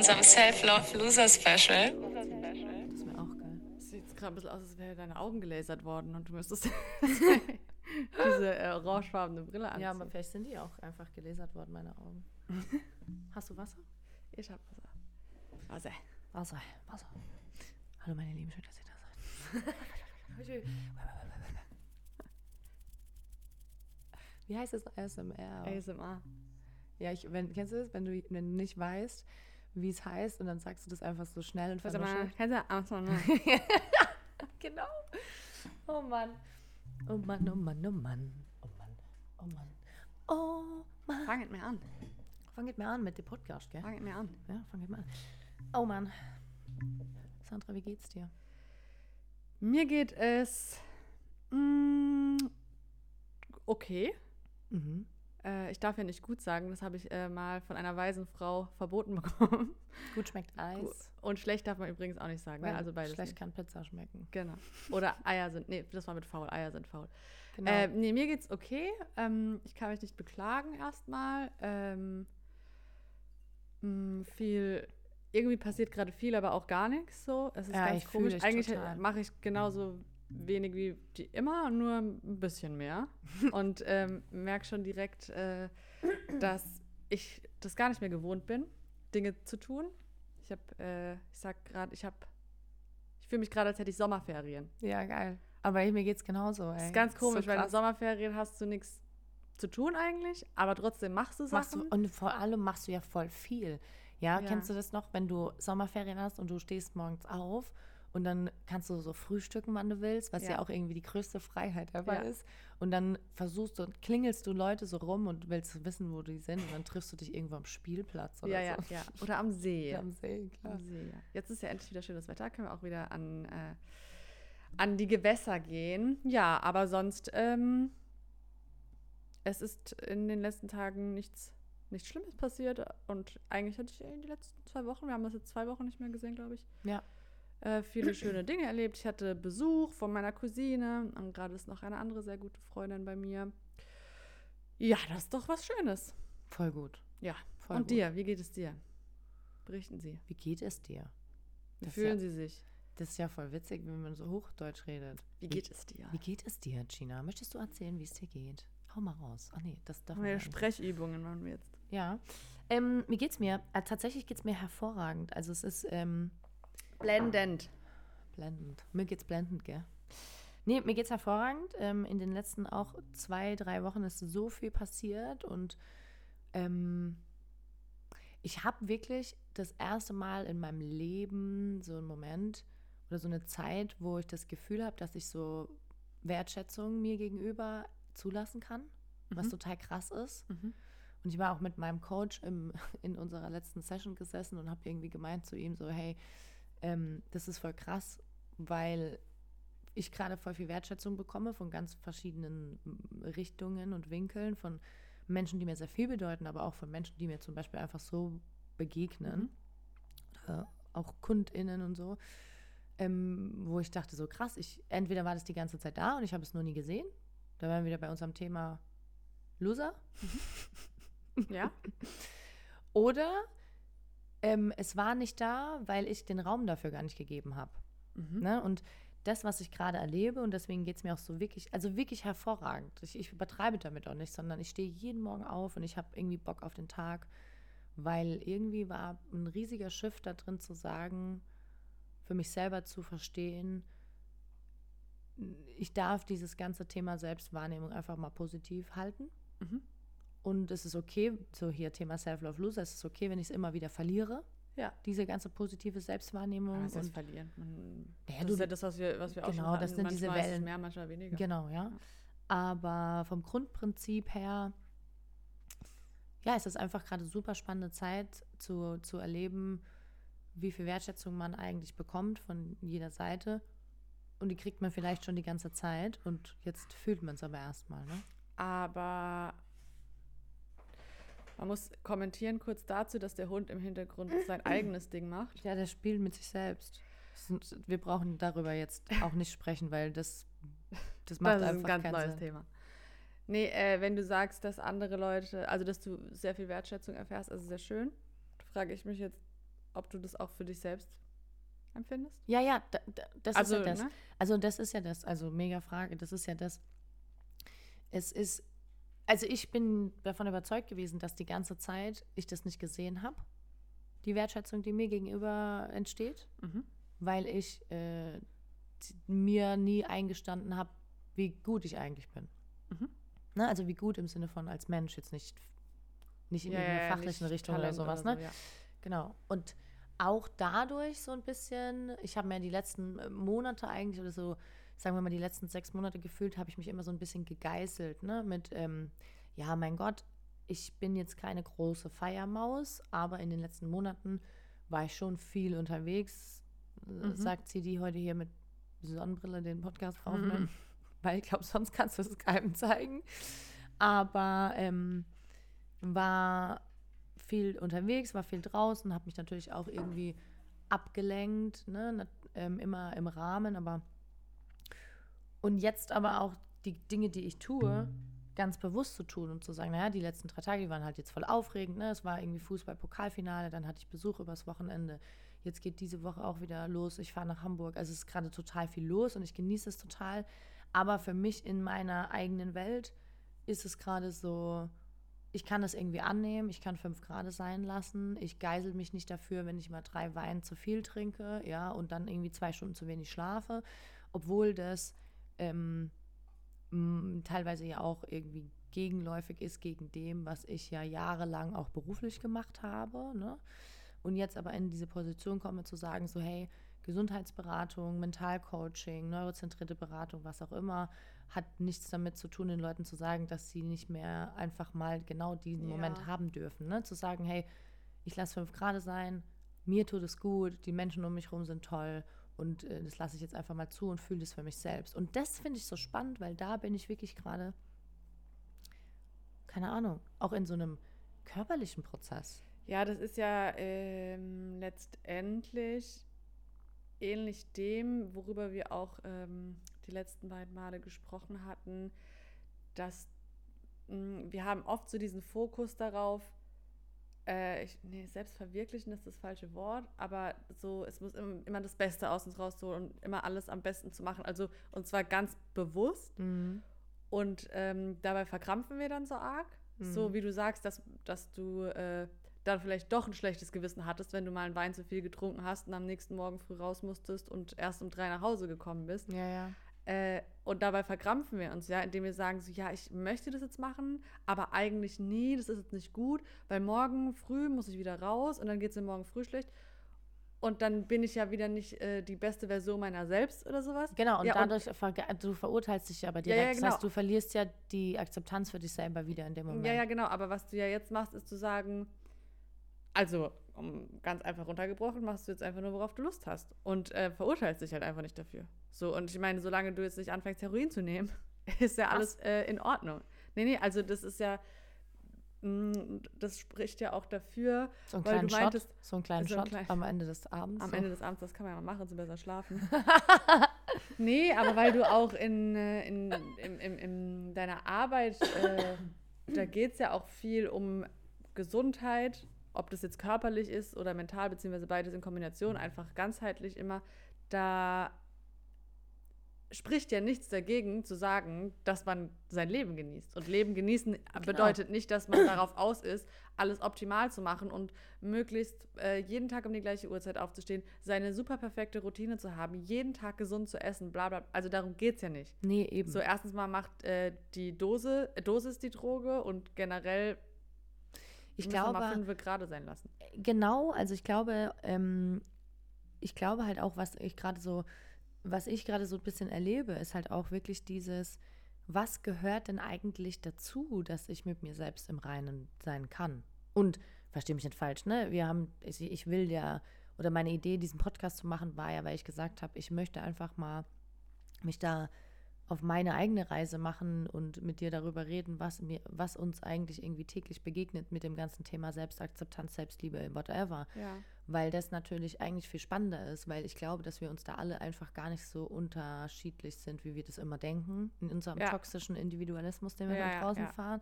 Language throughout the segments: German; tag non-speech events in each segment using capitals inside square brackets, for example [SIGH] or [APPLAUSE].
unserem Self-Love Loser Special. Das wäre auch geil. Sieht gerade ein bisschen aus, als wären deine Augen gelasert worden und du müsstest [LAUGHS] diese äh, orangefarbene Brille anziehen. Ja, aber vielleicht sind die auch einfach gelasert worden, meine Augen. [LAUGHS] Hast du Wasser? ich hab was. Also, Wasser, Wasser. Hallo meine Lieben, schön, dass ihr da seid. [LAUGHS] Wie heißt das ASMR? ASMR. Ja, ich, wenn, kennst du das, wenn du, wenn du nicht weißt, wie es heißt und dann sagst du das einfach so schnell und vernuschelt? Kannst du ne? [LAUGHS] Genau. Oh Mann. Oh Mann, oh Mann, oh Mann. Oh Mann, oh Mann. Oh Mann. Fanget mir an. Fangt mir an mit dem Podcast, gell? Fanget mir an. Ja, fangt mal an. Oh Mann. Sandra, wie geht's dir? Mir geht es mm, okay. Mhm. Äh, ich darf ja nicht gut sagen, das habe ich äh, mal von einer weisen Frau verboten [LAUGHS] bekommen. Gut schmeckt Eis. Und schlecht darf man übrigens auch nicht sagen. Ne? Also beides. Schlecht nicht. kann Pizza schmecken. Genau. Oder Eier sind, nee, das war mit faul, Eier sind faul. Genau. Äh, nee, mir geht's okay. Ähm, ich kann mich nicht beklagen erstmal. Ähm, mh, viel, irgendwie passiert gerade viel, aber auch gar nichts so. Es ist Ja, ganz komisch. Eigentlich mache ich genauso wenig wie die immer, nur ein bisschen mehr. [LAUGHS] Und ähm, merke schon direkt, äh, dass ich das gar nicht mehr gewohnt bin, Dinge zu tun. Ich habe, äh, ich sag gerade, ich habe, ich fühle mich gerade, als hätte ich Sommerferien. ja, geil. Aber mir geht's genauso, ey. Das ist ganz so komisch, weil in. Sommerferien hast du nichts zu tun eigentlich, aber trotzdem machst du machst Sachen. du, und vor allem machst du ja voll viel. Ja, Ja. kennst du das noch, wenn du Sommerferien hast und du stehst morgens auf und dann kannst du so frühstücken, wann du willst, was ja, Ja. auch irgendwie die größte Freiheit ever Ja. ist. Und dann versuchst du, klingelst du Leute so rum und willst wissen, wo die sind und dann triffst du dich irgendwo am Spielplatz oder ja, ja, so. ja. Oder am See. [LAUGHS] Am See, klar. Am See, ja. Jetzt ist ja endlich wieder schönes Wetter, können wir auch wieder an, äh, an die Gewässer gehen. Ja, aber sonst, ähm, es ist in den letzten Tagen nichts, nichts Schlimmes passiert und eigentlich hatte ich in den letzten zwei Wochen, wir haben das jetzt zwei Wochen nicht mehr gesehen, glaube ich, Ja. äh, viele schöne Dinge erlebt. Ich hatte Besuch von meiner Cousine und gerade ist noch eine andere sehr gute Freundin bei mir. Ja, das ist doch was Schönes. Voll gut. Ja. Voll und gut. dir, wie geht es dir? Berichten Sie. Wie geht es dir? Wie Das fühlen ja, Sie sich? Das ist ja voll witzig, wenn man so Hochdeutsch redet. Wie geht es dir? Wie geht es dir, Gina? Möchtest du erzählen, wie es dir geht? Hau mal raus. Ach nee, das darf Neue man. Sprechübungen machen wir jetzt. Ja. Ähm, wie geht's mir? Äh, tatsächlich geht's mir hervorragend. Also es ist ähm, Blendend. blendend. Mir geht's blendend, gell? Nee, mir geht's hervorragend. Ähm, in den letzten auch zwei, drei Wochen ist so viel passiert und ähm, ich habe wirklich das erste Mal in meinem Leben so einen Moment oder so eine Zeit, wo ich das Gefühl habe, dass ich so Wertschätzung mir gegenüber zulassen kann, was Mhm. total krass ist. Mhm. Und ich war auch mit meinem Coach im, [LAUGHS] in unserer letzten Session gesessen und habe irgendwie gemeint zu ihm so, hey, ähm, das ist voll krass, weil ich gerade voll viel Wertschätzung bekomme von ganz verschiedenen mm, Richtungen und Winkeln, von Menschen, die mir sehr viel bedeuten, aber auch von Menschen, die mir zum Beispiel einfach so begegnen, äh, auch KundInnen und so, ähm, wo ich dachte so krass, ich, entweder war das die ganze Zeit da und ich habe es nur nie gesehen, da wären wir wieder bei unserem Thema Loser, [LAUGHS] Ja? Oder ähm, es war nicht da, weil ich den Raum dafür gar nicht gegeben habe. Mhm. Ne? Und das, was ich gerade erlebe, und deswegen geht es mir auch so wirklich, also wirklich hervorragend. Ich, ich übertreibe damit auch nicht, sondern ich stehe jeden Morgen auf und ich habe irgendwie Bock auf den Tag, weil irgendwie war ein riesiger Shift da drin zu sagen, für mich selber zu verstehen, ich darf dieses ganze Thema Selbstwahrnehmung einfach mal positiv halten. Mhm. Und es ist okay, so hier Thema Self-Love Loser, es ist okay, wenn ich es immer wieder verliere. Ja. Diese ganze positive Selbstwahrnehmung. Was heißt und, verlieren? Man, Naja, das du- ist ja das, was wir, was wir auch schon Genau, hatten. das sind diese manchmal Ist es Wellen. mehr, manchmal weniger. genau, ja. Aber vom Grundprinzip her, ja, es ist einfach gerade super spannende Zeit zu, zu erleben, wie viel Wertschätzung man eigentlich bekommt von jeder Seite. Und die kriegt man vielleicht schon die ganze Zeit. Und jetzt fühlt man es aber erstmal, ne? Aber man muss kommentieren kurz dazu, dass der Hund im Hintergrund sein eigenes Ding macht. Ja, der spielt mit sich selbst. wir brauchen darüber jetzt auch nicht sprechen, weil das, das macht das ist einfach ein ganz keinen neues Sinn. Thema. Nee, äh, wenn du sagst, dass andere Leute, also dass du sehr viel Wertschätzung erfährst, also sehr schön, frage ich mich jetzt, ob du das auch für dich selbst empfindest. Ja, ja, da, da, das also, ist ja das. ne? Also das ist ja das, also mega Frage, das ist ja das. Es ist, also ich bin davon überzeugt gewesen, dass die ganze Zeit ich das nicht gesehen habe, die Wertschätzung, die mir gegenüber entsteht, Mhm. weil ich äh, mir nie eingestanden habe, wie gut ich eigentlich bin. Mhm. Ne? Also wie gut im Sinne von als Mensch, jetzt nicht, nicht in irgendeiner fachlichen nicht Richtung oder Talent sowas. so, ne? ja. Genau. Und auch dadurch so ein bisschen, ich habe mir die letzten äh, Monate eigentlich oder so, sagen wir mal, die letzten sechs Monate gefühlt, habe ich mich immer so ein bisschen gegeißelt, ne? Mit, ähm, ja, mein Gott, ich bin jetzt keine große Feiermaus, aber in den letzten Monaten war ich schon viel unterwegs, äh, Mhm. sagt sie, die heute hier mit Sonnenbrille den Podcast Mhm. aufnimmt. [LAUGHS] Weil ich glaube, sonst kannst du es keinem zeigen. Aber ähm, war viel unterwegs, war viel draußen, habe mich natürlich auch irgendwie abgelenkt, ne? ähm, immer im Rahmen, aber und jetzt aber auch die Dinge, die ich tue, ganz bewusst zu tun und zu sagen, naja, die letzten drei Tage, die waren halt jetzt voll aufregend, ne? Es war irgendwie Fußball-Pokalfinale, dann hatte ich Besuch übers Wochenende. Jetzt geht diese Woche auch wieder los. Ich fahre nach Hamburg. Also es ist gerade total viel los und ich genieße es total. Aber für mich in meiner eigenen Welt ist es gerade so, ich kann das irgendwie annehmen, ich kann fünf Grad sein lassen, ich geisel mich nicht dafür, wenn ich mal drei Wein zu viel trinke, ja, und dann irgendwie zwei Stunden zu wenig schlafe, obwohl das ähm, teilweise ja auch irgendwie gegenläufig ist gegen dem, was ich ja jahrelang auch beruflich gemacht habe, ne? Und jetzt aber in diese Position komme zu sagen, so hey, Gesundheitsberatung, Mentalcoaching, neurozentrierte Beratung, was auch immer, hat nichts damit zu tun, den Leuten zu sagen, dass sie nicht mehr einfach mal genau diesen Ja. Moment haben dürfen. Ne? Zu sagen, hey, ich lasse fünf Grad sein, mir tut es gut, die Menschen um mich herum sind toll und äh, das lasse ich jetzt einfach mal zu und fühle das für mich selbst. Und das finde ich so spannend, weil da bin ich wirklich gerade, keine Ahnung, auch in so einem körperlichen Prozess. Ja, das ist ja ähm, letztendlich ähnlich dem, worüber wir auch ähm, die letzten beiden Male gesprochen hatten, dass mh, wir haben oft so diesen Fokus darauf, äh, ich, nee, selbstverwirklichen ist das falsche Wort, aber so, es muss im, immer das Beste aus uns rausholen und immer alles am besten zu machen. Also, und zwar ganz bewusst. Und ähm, dabei verkrampfen wir dann so arg. So Mhm. wie du sagst, dass, dass du äh, dann vielleicht doch ein schlechtes Gewissen hattest, wenn du mal einen Wein zu viel getrunken hast und am nächsten Morgen früh raus musstest und erst um drei nach Hause gekommen bist. Ja, ja. Äh, und dabei verkrampfen wir uns, ja, indem wir sagen, so, ja, ich möchte das jetzt machen, aber eigentlich nie, das ist jetzt nicht gut, weil morgen früh muss ich wieder raus und dann geht es mir morgen früh schlecht. Und dann bin ich ja wieder nicht äh, die beste Version meiner selbst oder sowas. Genau, und Ja, und- dadurch, verge- du verurteilst dich ja aber Ja, direkt. ja, Das genau. heißt, du verlierst ja die Akzeptanz für dich selber wieder in dem Moment. Ja, ja, genau. Aber was du ja jetzt machst, ist zu sagen, also um, ganz einfach runtergebrochen, machst du jetzt einfach nur, worauf du Lust hast. Und äh, verurteilst dich halt einfach nicht dafür. So, und ich meine, solange du jetzt nicht anfängst, Heroin zu nehmen, [LAUGHS] ist ja alles äh, in Ordnung. Nee, nee, also das ist ja, mh, das spricht ja auch dafür, So einen weil kleinen du Shot, meintest, so einen kleinen so einen Shot kleinen- am Ende des Abends. am so. Ende des Abends, das kann man ja mal machen, so besser schlafen. [LAUGHS] nee, aber weil du auch in, äh, in, in, in, in deiner Arbeit, äh, da geht es ja auch viel um Gesundheit, ob das jetzt körperlich ist oder mental, beziehungsweise beides in Kombination, einfach ganzheitlich immer. Da spricht ja nichts dagegen zu sagen, dass man sein Leben genießt. Und Leben genießen bedeutet nicht, dass man darauf aus ist, alles optimal zu machen und möglichst äh, jeden Tag um die gleiche Uhrzeit aufzustehen, seine super perfekte Routine zu haben, jeden Tag gesund zu essen, bla bla. Also darum geht es ja nicht. Nee, eben. So, erstens mal macht äh, die Dose, äh, Dosis die Droge und generell ich muss man mal glaube, fünf gerade sein lassen. genau, also ich glaube, ähm, ich glaube halt auch, was ich gerade so, was ich gerade so ein bisschen erlebe, ist halt auch wirklich dieses, was gehört denn eigentlich dazu, dass ich mit mir selbst im Reinen sein kann? Und verstehe mich nicht falsch, ne? Wir haben, ich, ich will ja, oder meine Idee, diesen Podcast zu machen, war ja, weil ich gesagt habe, ich möchte einfach mal mich da auf meine eigene Reise machen und mit dir darüber reden, was mir, was uns eigentlich irgendwie täglich begegnet mit dem ganzen Thema Selbstakzeptanz, Selbstliebe, whatever. Ja. Weil das natürlich eigentlich viel spannender ist, weil ich glaube, dass wir uns da alle einfach gar nicht so unterschiedlich sind, wie wir das immer denken, in unserem Ja. toxischen Individualismus, den wir Ja, da draußen ja. fahren.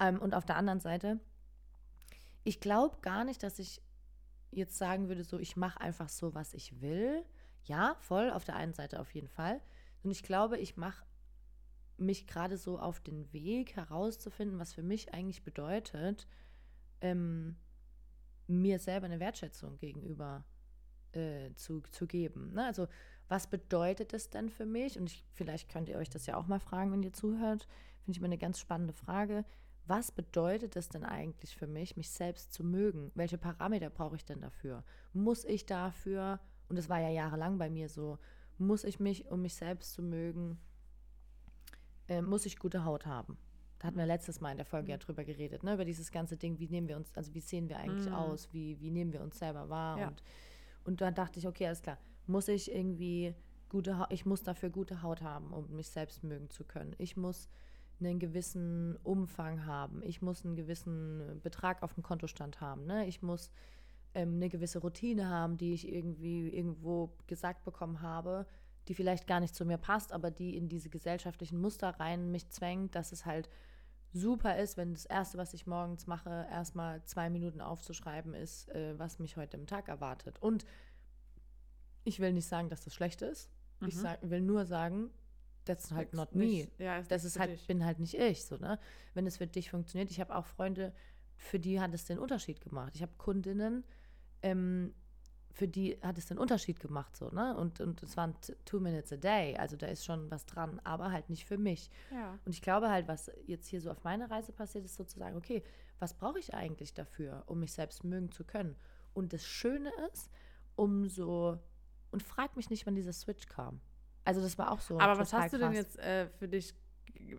Ähm, und auf der anderen Seite, ich glaube gar nicht, dass ich jetzt sagen würde, so, ich mache einfach so, was ich will. Ja, voll, auf der einen Seite auf jeden Fall. Und ich glaube, ich mache mich gerade so auf den Weg herauszufinden, was für mich eigentlich bedeutet, ähm, mir selber eine Wertschätzung gegenüber äh, zu, zu geben. Ne? Also, was bedeutet es denn für mich? Und ich, vielleicht könnt ihr euch das ja auch mal fragen, wenn ihr zuhört. Finde ich immer eine ganz spannende Frage. Was bedeutet es denn eigentlich für mich, mich selbst zu mögen? Welche Parameter brauche ich denn dafür? Muss ich dafür, und das war ja jahrelang bei mir so, muss ich mich, um mich selbst zu mögen, äh, muss ich gute Haut haben? Da hatten wir letztes Mal in der Folge ja drüber geredet, ne? über dieses ganze Ding, wie nehmen wir uns, also wie sehen wir eigentlich Mhm. aus, wie, wie nehmen wir uns selber wahr Ja. und, und dann dachte ich, okay, alles klar, muss ich irgendwie gute Haut, ich muss dafür gute Haut haben, um mich selbst mögen zu können. Ich muss einen gewissen Umfang haben. Ich muss einen gewissen Betrag auf dem Kontostand haben. Ne? Ich muss ähm, eine gewisse Routine haben, die ich irgendwie irgendwo gesagt bekommen habe, die vielleicht gar nicht zu mir passt, aber die in diese gesellschaftlichen Muster rein mich zwängt, dass es halt super ist, wenn das Erste, was ich morgens mache, erstmal zwei Minuten aufzuschreiben ist, äh, was mich heute im Tag erwartet. Und ich will nicht sagen, dass das schlecht ist. Ich Mhm. sag, will nur sagen, that's halt Ist not me. Ja, ist Das ist halt, dich. bin halt nicht ich, so, ne? Wenn es für dich funktioniert. Ich habe auch Freunde, für die hat es den Unterschied gemacht. Ich habe Kundinnen, ähm, für die hat es den Unterschied gemacht, so, ne? Und, und es waren two minutes a day, also da ist schon was dran, aber halt nicht für mich. Ja. Und ich glaube halt, was jetzt hier so auf meiner Reise passiert, ist sozusagen, okay, was brauche ich eigentlich dafür, um mich selbst mögen zu können? Und das Schöne ist, umso, und frag mich nicht, wann dieser Switch kam. Also das war auch so. Aber was hast du denn krass. jetzt äh, für dich,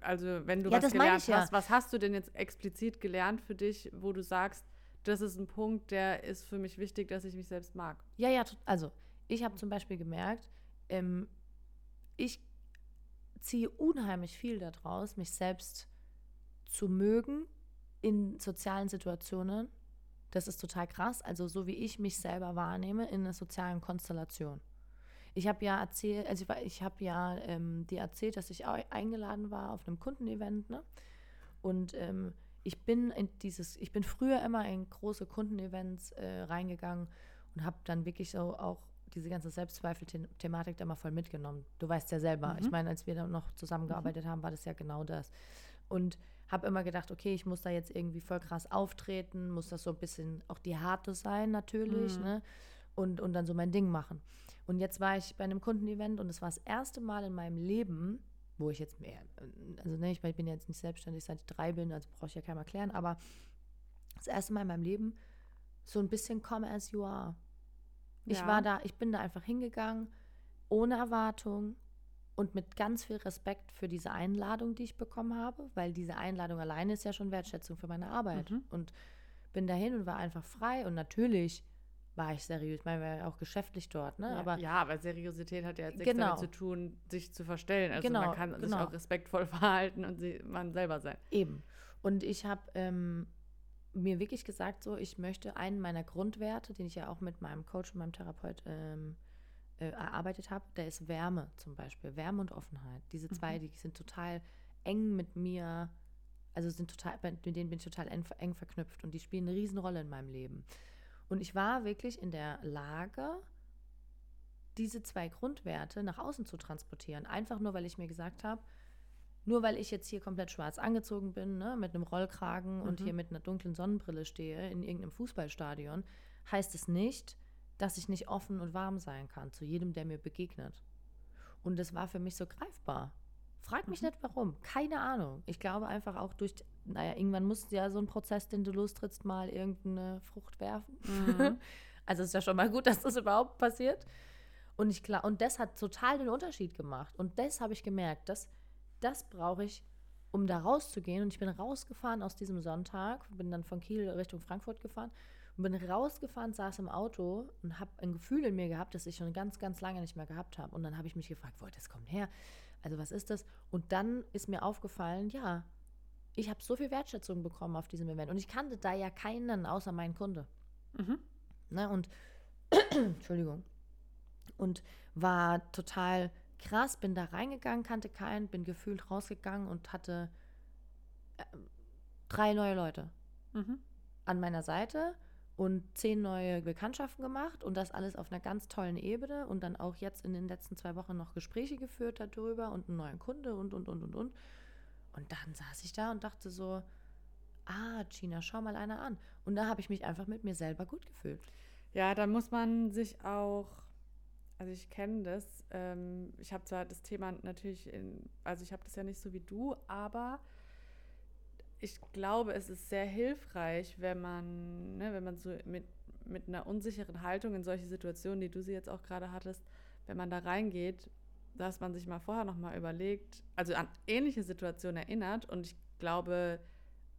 also wenn du Ja, was gelernt ja. hast, was hast du denn jetzt explizit gelernt für dich, wo du sagst, das ist ein Punkt, der ist für mich wichtig, dass ich mich selbst mag? Ja, ja, also ich habe zum Beispiel gemerkt, ähm, ich ziehe unheimlich viel daraus, mich selbst zu mögen in sozialen Situationen. Das ist total krass. Also so wie ich mich selber wahrnehme in einer sozialen Konstellation. Ich habe ja erzählt, also ich, habe ja ähm, dir erzählt, dass ich eingeladen war auf einem Kundenevent, ne? Und ähm, ich bin in dieses, ich bin früher immer in große Kundenevents äh, reingegangen und habe dann wirklich so auch diese ganze Selbstzweifel-Thematik da mal voll mitgenommen. Du weißt ja selber. Mhm. Ich meine, als wir dann noch zusammengearbeitet haben, war das ja genau das. Und habe immer gedacht, okay, ich muss da jetzt irgendwie voll krass auftreten, muss das so ein bisschen auch die Harte sein natürlich, Mhm. ne? Und, und dann so mein Ding machen. Und jetzt war ich bei einem Kundenevent und es war das erste Mal in meinem Leben, wo ich jetzt mehr, also ne, ich bin jetzt nicht selbstständig, seit ich drei bin, also brauche ich ja keinem erklären, aber das erste Mal in meinem Leben so ein bisschen come as you are. Ich Ja. war da, ich bin da einfach hingegangen, ohne Erwartung und mit ganz viel Respekt für diese Einladung, die ich bekommen habe, weil diese Einladung alleine ist ja schon Wertschätzung für meine Arbeit. Mhm. Und bin dahin und war einfach frei und natürlich war ich seriös. Ich meine, wir waren ja auch geschäftlich dort, ne? Ja, Aber ja, aber Seriosität hat ja jetzt nichts Genau. damit zu tun, sich zu verstellen. Also Genau, man kann sich genau. auch respektvoll [LAUGHS] verhalten und sie, man selber sein. Eben. Und ich habe ähm, mir wirklich gesagt, so, ich möchte einen meiner Grundwerte, den ich ja auch mit meinem Coach und meinem Therapeut ähm, äh, erarbeitet habe, der ist Wärme zum Beispiel. Wärme und Offenheit. Diese zwei, die sind total eng mit mir, also sind total, mit denen bin ich total eng, eng verknüpft und die spielen eine Riesenrolle in meinem Leben. Und ich war wirklich in der Lage, diese zwei Grundwerte nach außen zu transportieren. Einfach nur, weil ich mir gesagt habe, nur weil ich jetzt hier komplett schwarz angezogen bin, ne, mit einem Rollkragen und Mhm. hier mit einer dunklen Sonnenbrille stehe in irgendeinem Fußballstadion, heißt es nicht, dass ich nicht offen und warm sein kann zu jedem, der mir begegnet. Und das war für mich so greifbar. Frag mich nicht warum. Keine Ahnung. Ich glaube einfach auch durch, naja, irgendwann muss ja so ein Prozess, den du lostrittst, mal irgendeine Frucht werfen. Mhm. [LAUGHS] Also ist ja schon mal gut, dass das überhaupt passiert. Und ich klar, und das hat total den Unterschied gemacht. Und das habe ich gemerkt, dass das brauche ich, um da rauszugehen. Und ich bin rausgefahren aus diesem Sonntag, bin dann von Kiel Richtung Frankfurt gefahren und bin rausgefahren, saß im Auto und habe ein Gefühl in mir gehabt, das ich schon ganz, ganz lange nicht mehr gehabt habe. Und dann habe ich mich gefragt, wo das kommt her? Also was ist das? Und dann ist mir aufgefallen, ja, ich habe so viel Wertschätzung bekommen auf diesem Event. Und ich kannte da ja keinen außer meinen Kunde. Mhm. Ne? Und, [CLEARS THROAT] Entschuldigung. Und war total krass, bin da reingegangen, kannte keinen, bin gefühlt rausgegangen und hatte äh, drei neue Leute Mhm. an meiner Seite und zehn neue Bekanntschaften gemacht und das alles auf einer ganz tollen Ebene und dann auch jetzt in den letzten zwei Wochen noch Gespräche geführt darüber und einen neuen Kunde und, und, und, und, und. Und dann saß ich da und dachte so, ah, Gina, schau mal einer an. Und da habe ich mich einfach mit mir selber gut gefühlt. Ja, da muss man sich auch, also ich kenne das, ähm, ich habe zwar das Thema natürlich, in, also ich habe das ja nicht so wie du, aber ich glaube, es ist sehr hilfreich, wenn man, ne, wenn man so mit, mit einer unsicheren Haltung in solche Situationen, die du sie jetzt auch gerade hattest, wenn man da reingeht, dass man sich mal vorher nochmal überlegt, also an ähnliche Situationen erinnert und ich glaube,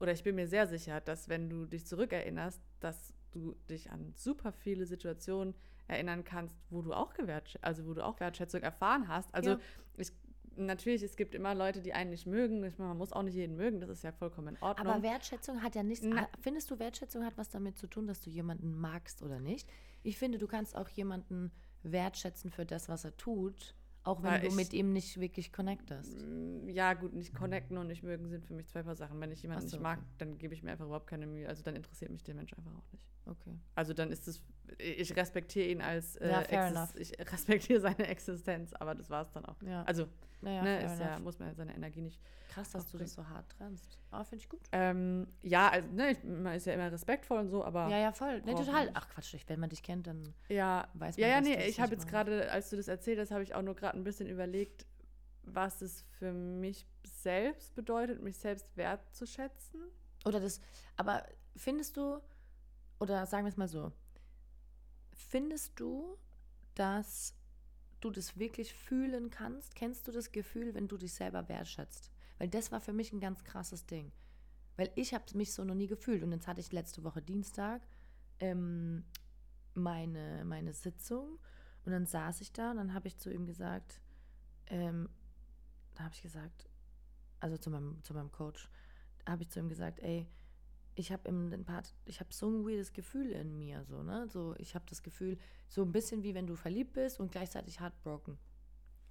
oder ich bin mir sehr sicher, dass wenn du dich zurückerinnerst, dass du dich an super viele Situationen erinnern kannst, wo du auch gewährt, also wo du auch Wertschätzung erfahren hast. Also Ja. ich, natürlich, es gibt immer Leute, die einen nicht mögen. Ich meine, man muss auch nicht jeden mögen, das ist ja vollkommen in Ordnung. Aber Wertschätzung hat ja nichts. Na- ha- Findest du, Wertschätzung hat was damit zu tun, dass du jemanden magst oder nicht? Ich finde, du kannst auch jemanden wertschätzen für das, was er tut, auch wenn Weil du mit ihm nicht wirklich connectest. Mm, Ja, gut, nicht connecten und nicht mögen sind für mich zwei Paar Sachen. Wenn ich jemanden so, nicht mag, okay. dann gebe ich mir einfach überhaupt keine Mühe. Also dann interessiert mich der Mensch einfach auch nicht. Okay. Also dann ist es, ich respektiere ihn als, äh, Ja, fair enough. ich respektiere seine Existenz, aber das war es dann auch. Ja. Also, naja, ne, ist ja, muss man seine Energie nicht. Krass, dass du das so hart trennst. Aber finde ich gut. Ähm, ja, also, ne, ich, man ist ja immer respektvoll und so, aber Ja, ja, voll. Ne, total. Ach Quatsch, wenn man dich kennt, dann ja, weiß man, ja, ja, nee, ich habe jetzt gerade, als du das erzählt hast, habe ich auch nur gerade ein bisschen überlegt, was es für mich selbst bedeutet, mich selbst wertzuschätzen. Oder das, aber findest du, oder sagen wir es mal so, findest du, dass du das wirklich fühlen kannst? Kennst du das Gefühl, wenn du dich selber wertschätzt? Weil das war für mich ein ganz krasses Ding. Weil ich habe mich so noch nie gefühlt. Und jetzt hatte ich letzte Woche Dienstag ähm, meine, meine Sitzung. Und dann saß ich da und dann habe ich zu ihm gesagt, ähm, da habe ich gesagt, also zu meinem, zu meinem Coach, habe ich zu ihm gesagt, ey, ich habe im Part, ich habe so ein weirdes Gefühl in mir, so, ne? So, ich habe das Gefühl, so ein bisschen wie wenn du verliebt bist und gleichzeitig heartbroken.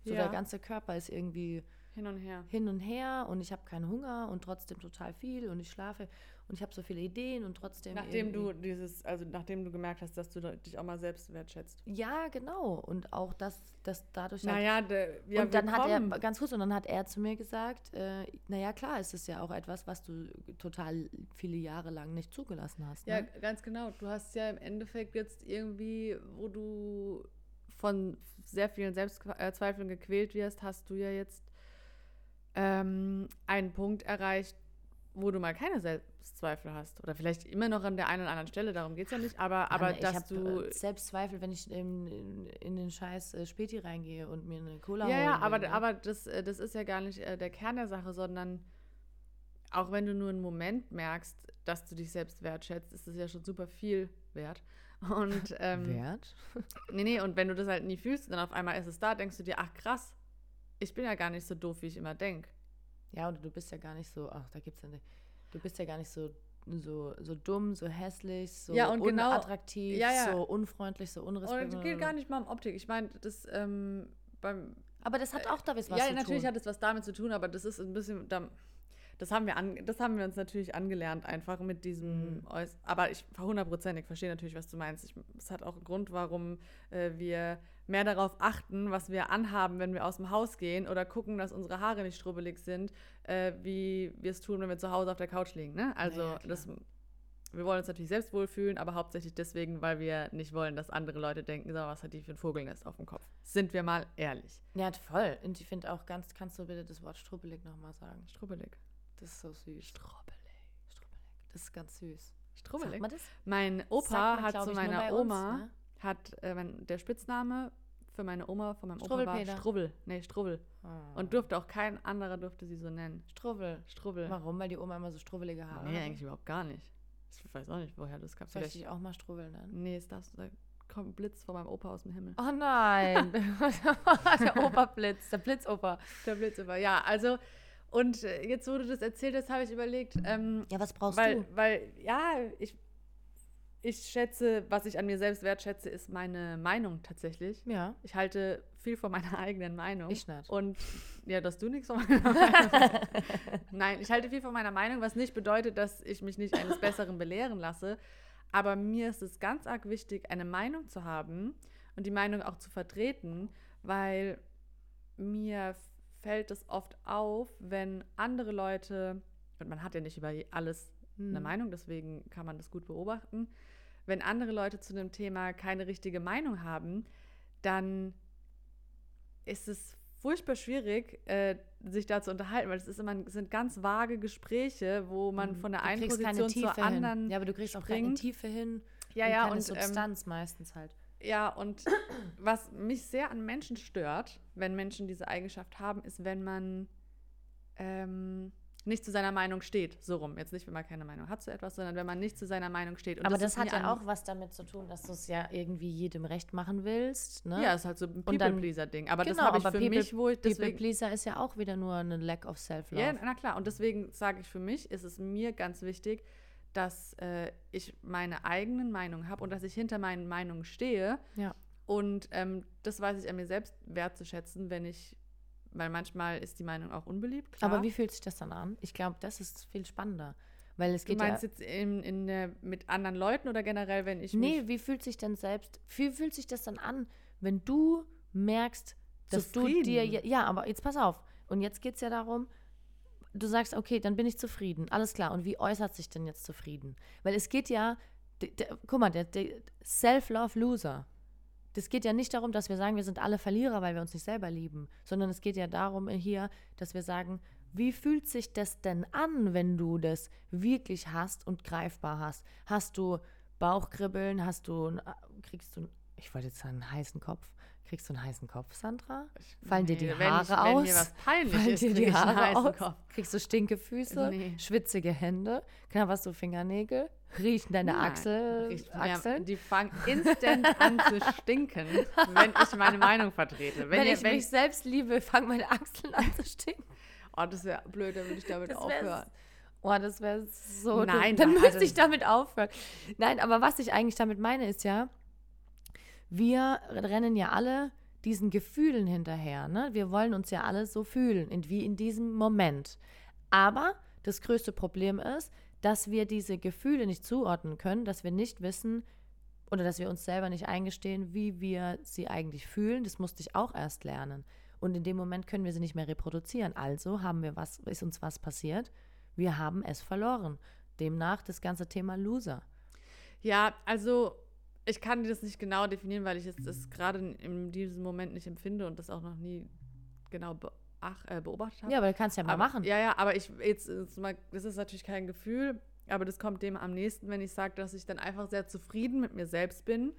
So Ja. der ganze Körper ist irgendwie Hin und her. hin und her und ich habe keinen Hunger und trotzdem total viel und ich schlafe und ich habe so viele Ideen und trotzdem. Nachdem du dieses, also nachdem du gemerkt hast, dass du dich auch mal selbst wertschätzt. Ja, genau. Und auch das, das dadurch. halt- Naja, de, ja, und dann hat er, willkommen. ganz kurz, und dann hat er zu mir gesagt, äh, naja, klar, es ist ja auch etwas, was du total viele Jahre lang nicht zugelassen hast. Ja, Ne? ganz genau. Du hast ja im Endeffekt jetzt irgendwie, wo du von sehr vielen Selbstzweifeln gequält wirst, hast du ja jetzt ähm, einen Punkt erreicht, wo du mal keine Selbstzweifel hast. Oder vielleicht immer noch an der einen oder anderen Stelle, darum geht es ja nicht, aber, aber Mann, dass du. äh, Selbstzweifel, wenn ich in, in, den scheiß äh, Späti reingehe und mir eine Cola Ja, ja, holen will, aber, ne? aber das, äh, das ist ja gar nicht der Kern der Sache, sondern auch wenn du nur einen Moment merkst, dass du dich selbst wertschätzt, ist das ja schon super viel wert. Und [LAUGHS] ähm, Wert? [LAUGHS] Nee, nee, und wenn du das halt nie fühlst dann auf einmal ist es da, denkst du dir, ach krass, ich bin ja gar nicht so doof, wie ich immer denke. Ja, oder du bist ja gar nicht so, ach, da gibt's ja nicht. Du bist ja gar nicht so, so, so dumm, so hässlich, so Ja, und genau- unattraktiv, Ja, ja. so unfreundlich, so Und unrespektvoll. es geht gar nicht mal um Optik. Ich meine, das ähm, beim. Aber das hat auch da was ja, zu natürlich tun. hat es was damit zu tun, aber das ist ein bisschen. Da, das haben, wir an, das haben wir uns natürlich angelernt, einfach mit diesem. Mhm. Aber ich hundertprozentig verstehe natürlich, was du meinst. Es hat auch einen Grund, warum äh, wir mehr darauf achten, was wir anhaben, wenn wir aus dem Haus gehen oder gucken, dass unsere Haare nicht strubbelig sind, äh, wie wir es tun, wenn wir zu Hause auf der Couch liegen. Ne? Also, Ja, das, wir wollen uns natürlich selbst wohlfühlen, aber hauptsächlich deswegen, weil wir nicht wollen, dass andere Leute denken, so, was hat die für ein Vogelnest auf dem Kopf. Sind wir mal ehrlich. Ja, voll. Und ich finde auch ganz, kannst du bitte das Wort strubbelig nochmal sagen? Strubbelig. Das ist so süß. Strubbelig. Das ist ganz süß. Strubbelig. man das? Mein Opa man, hat zu meiner uns, Oma, ne? hat äh, mein, der Spitzname für meine Oma von meinem Opa war. Strubbel. Nee, Strubbel. Oh. Und durfte auch kein anderer durfte sie so nennen. Strubbel. Strubbel. Warum? Weil die Oma immer so strubbelige Haare Nee, hat? eigentlich überhaupt gar nicht. Ich weiß auch nicht, woher das kam. Soll ich dich auch mal strubbeln nennen? nee, es darfst, da kommt ein Blitz von meinem Opa aus dem Himmel. Oh nein. [LAUGHS] der Operblitz, der Blitzoper. Der Blitz über. Ja, also, und äh, jetzt, wo du das erzählt hast, habe ich überlegt, ähm, Ja, was brauchst weil, du? weil, ja, ich, ich schätze, was ich an mir selbst wertschätze, ist meine Meinung tatsächlich. Ja. Ich halte viel von meiner [LAUGHS] eigenen Meinung. Ich nicht. Und ja, dass du nichts von meiner Meinung [LAUGHS] Nein, ich halte viel von meiner Meinung, was nicht bedeutet, dass ich mich nicht eines Besseren belehren lasse. Aber mir ist es ganz arg wichtig, eine Meinung zu haben und die Meinung auch zu vertreten, weil mir fällt es oft auf, wenn andere Leute, und man hat ja nicht über alles eine Hm. Meinung, deswegen kann man das gut beobachten, wenn andere Leute zu einem Thema keine richtige Meinung haben, dann ist es furchtbar schwierig, äh, sich da zu unterhalten, weil es ist immer, sind ganz vage Gespräche, wo man von der Hm. Du einen Position zur Tiefe hin. anderen Ja, aber du kriegst auch keine springt. Tiefe hin. Ja, und ja, und, ähm, Substanz meistens halt. Ja, und was mich sehr an Menschen stört, wenn Menschen diese Eigenschaft haben, ist, wenn man ähm, nicht zu seiner Meinung steht. So rum. Jetzt nicht, wenn man keine Meinung hat zu etwas, sondern wenn man nicht zu seiner Meinung steht. Und aber das, ist hat ja auch was damit zu tun, dass du es ja irgendwie jedem recht machen willst. Ne? Ja, ist halt so ein People-Pleaser-Ding. Aber das Genau, habe ich aber für People- mich, wo ich People deswegen. Pleaser ist ja auch wieder nur eine Lack of Self-Love. Ja, na klar. Und deswegen sage ich für mich, ist es mir ganz wichtig, dass äh, ich meine eigenen Meinungen habe und dass ich hinter meinen Meinungen stehe. Ja. Und ähm, das weiß ich an mir selbst wertzuschätzen, wenn ich, weil manchmal ist die Meinung auch unbeliebt. Klar. Aber wie fühlt sich das dann an? Ich glaube, das ist viel spannender. Weil es du geht meinst ja. jetzt in, in mit anderen Leuten oder generell, wenn ich Nee, wie fühlt sich denn selbst, wie fühlt sich das dann an, wenn du merkst, dass du Zufrieden. dir, je- ja, aber jetzt pass auf. Und jetzt geht es ja darum, du sagst, okay, dann bin ich zufrieden, alles klar. Und wie äußert sich denn jetzt zufrieden? Weil es geht ja, d- d- guck mal, der, der Self-Love-Loser. Das geht ja nicht darum, dass wir sagen, wir sind alle Verlierer, weil wir uns nicht selber lieben, sondern es geht ja darum hier, dass wir sagen, wie fühlt sich das denn an, wenn du das wirklich hast und greifbar hast? Hast du Bauchkribbeln? Hast du, ein- kriegst du, ich wollte jetzt sagen, einen heißen Kopf. Kriegst du einen heißen Kopf, Sandra? Fallen dir die Nee, wenn Haare ich, Wenn aus? mir was peinlich Fallen ist, dir die ich einen Haare aus? Kopf. Kriegst du stinke Füße? Nee. Schwitzige Hände? Knapp hast du Fingernägel? Riechen deine Nein, Achsel, riecht Achseln? Die fangen instant an zu stinken, [LAUGHS] wenn ich meine Meinung vertrete. Wenn, ihr- ich mich selbst liebe, fangen meine Achseln an zu stinken. oh, das wäre blöd, dann würde ich damit aufhören. Oh, das wäre so. Nein, [LAUGHS] dann nein, müsste also- ich damit aufhören. Nein, aber was ich eigentlich damit meine, ist ja, wir rennen ja alle diesen Gefühlen hinterher. Ne? Wir wollen uns ja alle so fühlen, in, wie in diesem Moment. Aber das größte Problem ist, dass wir diese Gefühle nicht zuordnen können, dass wir nicht wissen oder dass wir uns selber nicht eingestehen, wie wir sie eigentlich fühlen. Das musste ich auch erst lernen. Und in dem Moment können wir sie nicht mehr reproduzieren. Also haben wir was, ist uns was passiert? Wir haben es verloren. Demnach das ganze Thema Loser. Ja, also ich kann dir das nicht genau definieren, weil ich es das gerade in, diesem Moment nicht empfinde und das auch noch nie genau beach, äh, beobachtet habe. Ja, aber du kannst ja mal aber, machen. Ja, ja, aber ich jetzt, jetzt mal, das ist natürlich kein Gefühl, aber das kommt dem am nächsten, wenn ich sage, dass ich dann einfach sehr zufrieden mit mir selbst bin.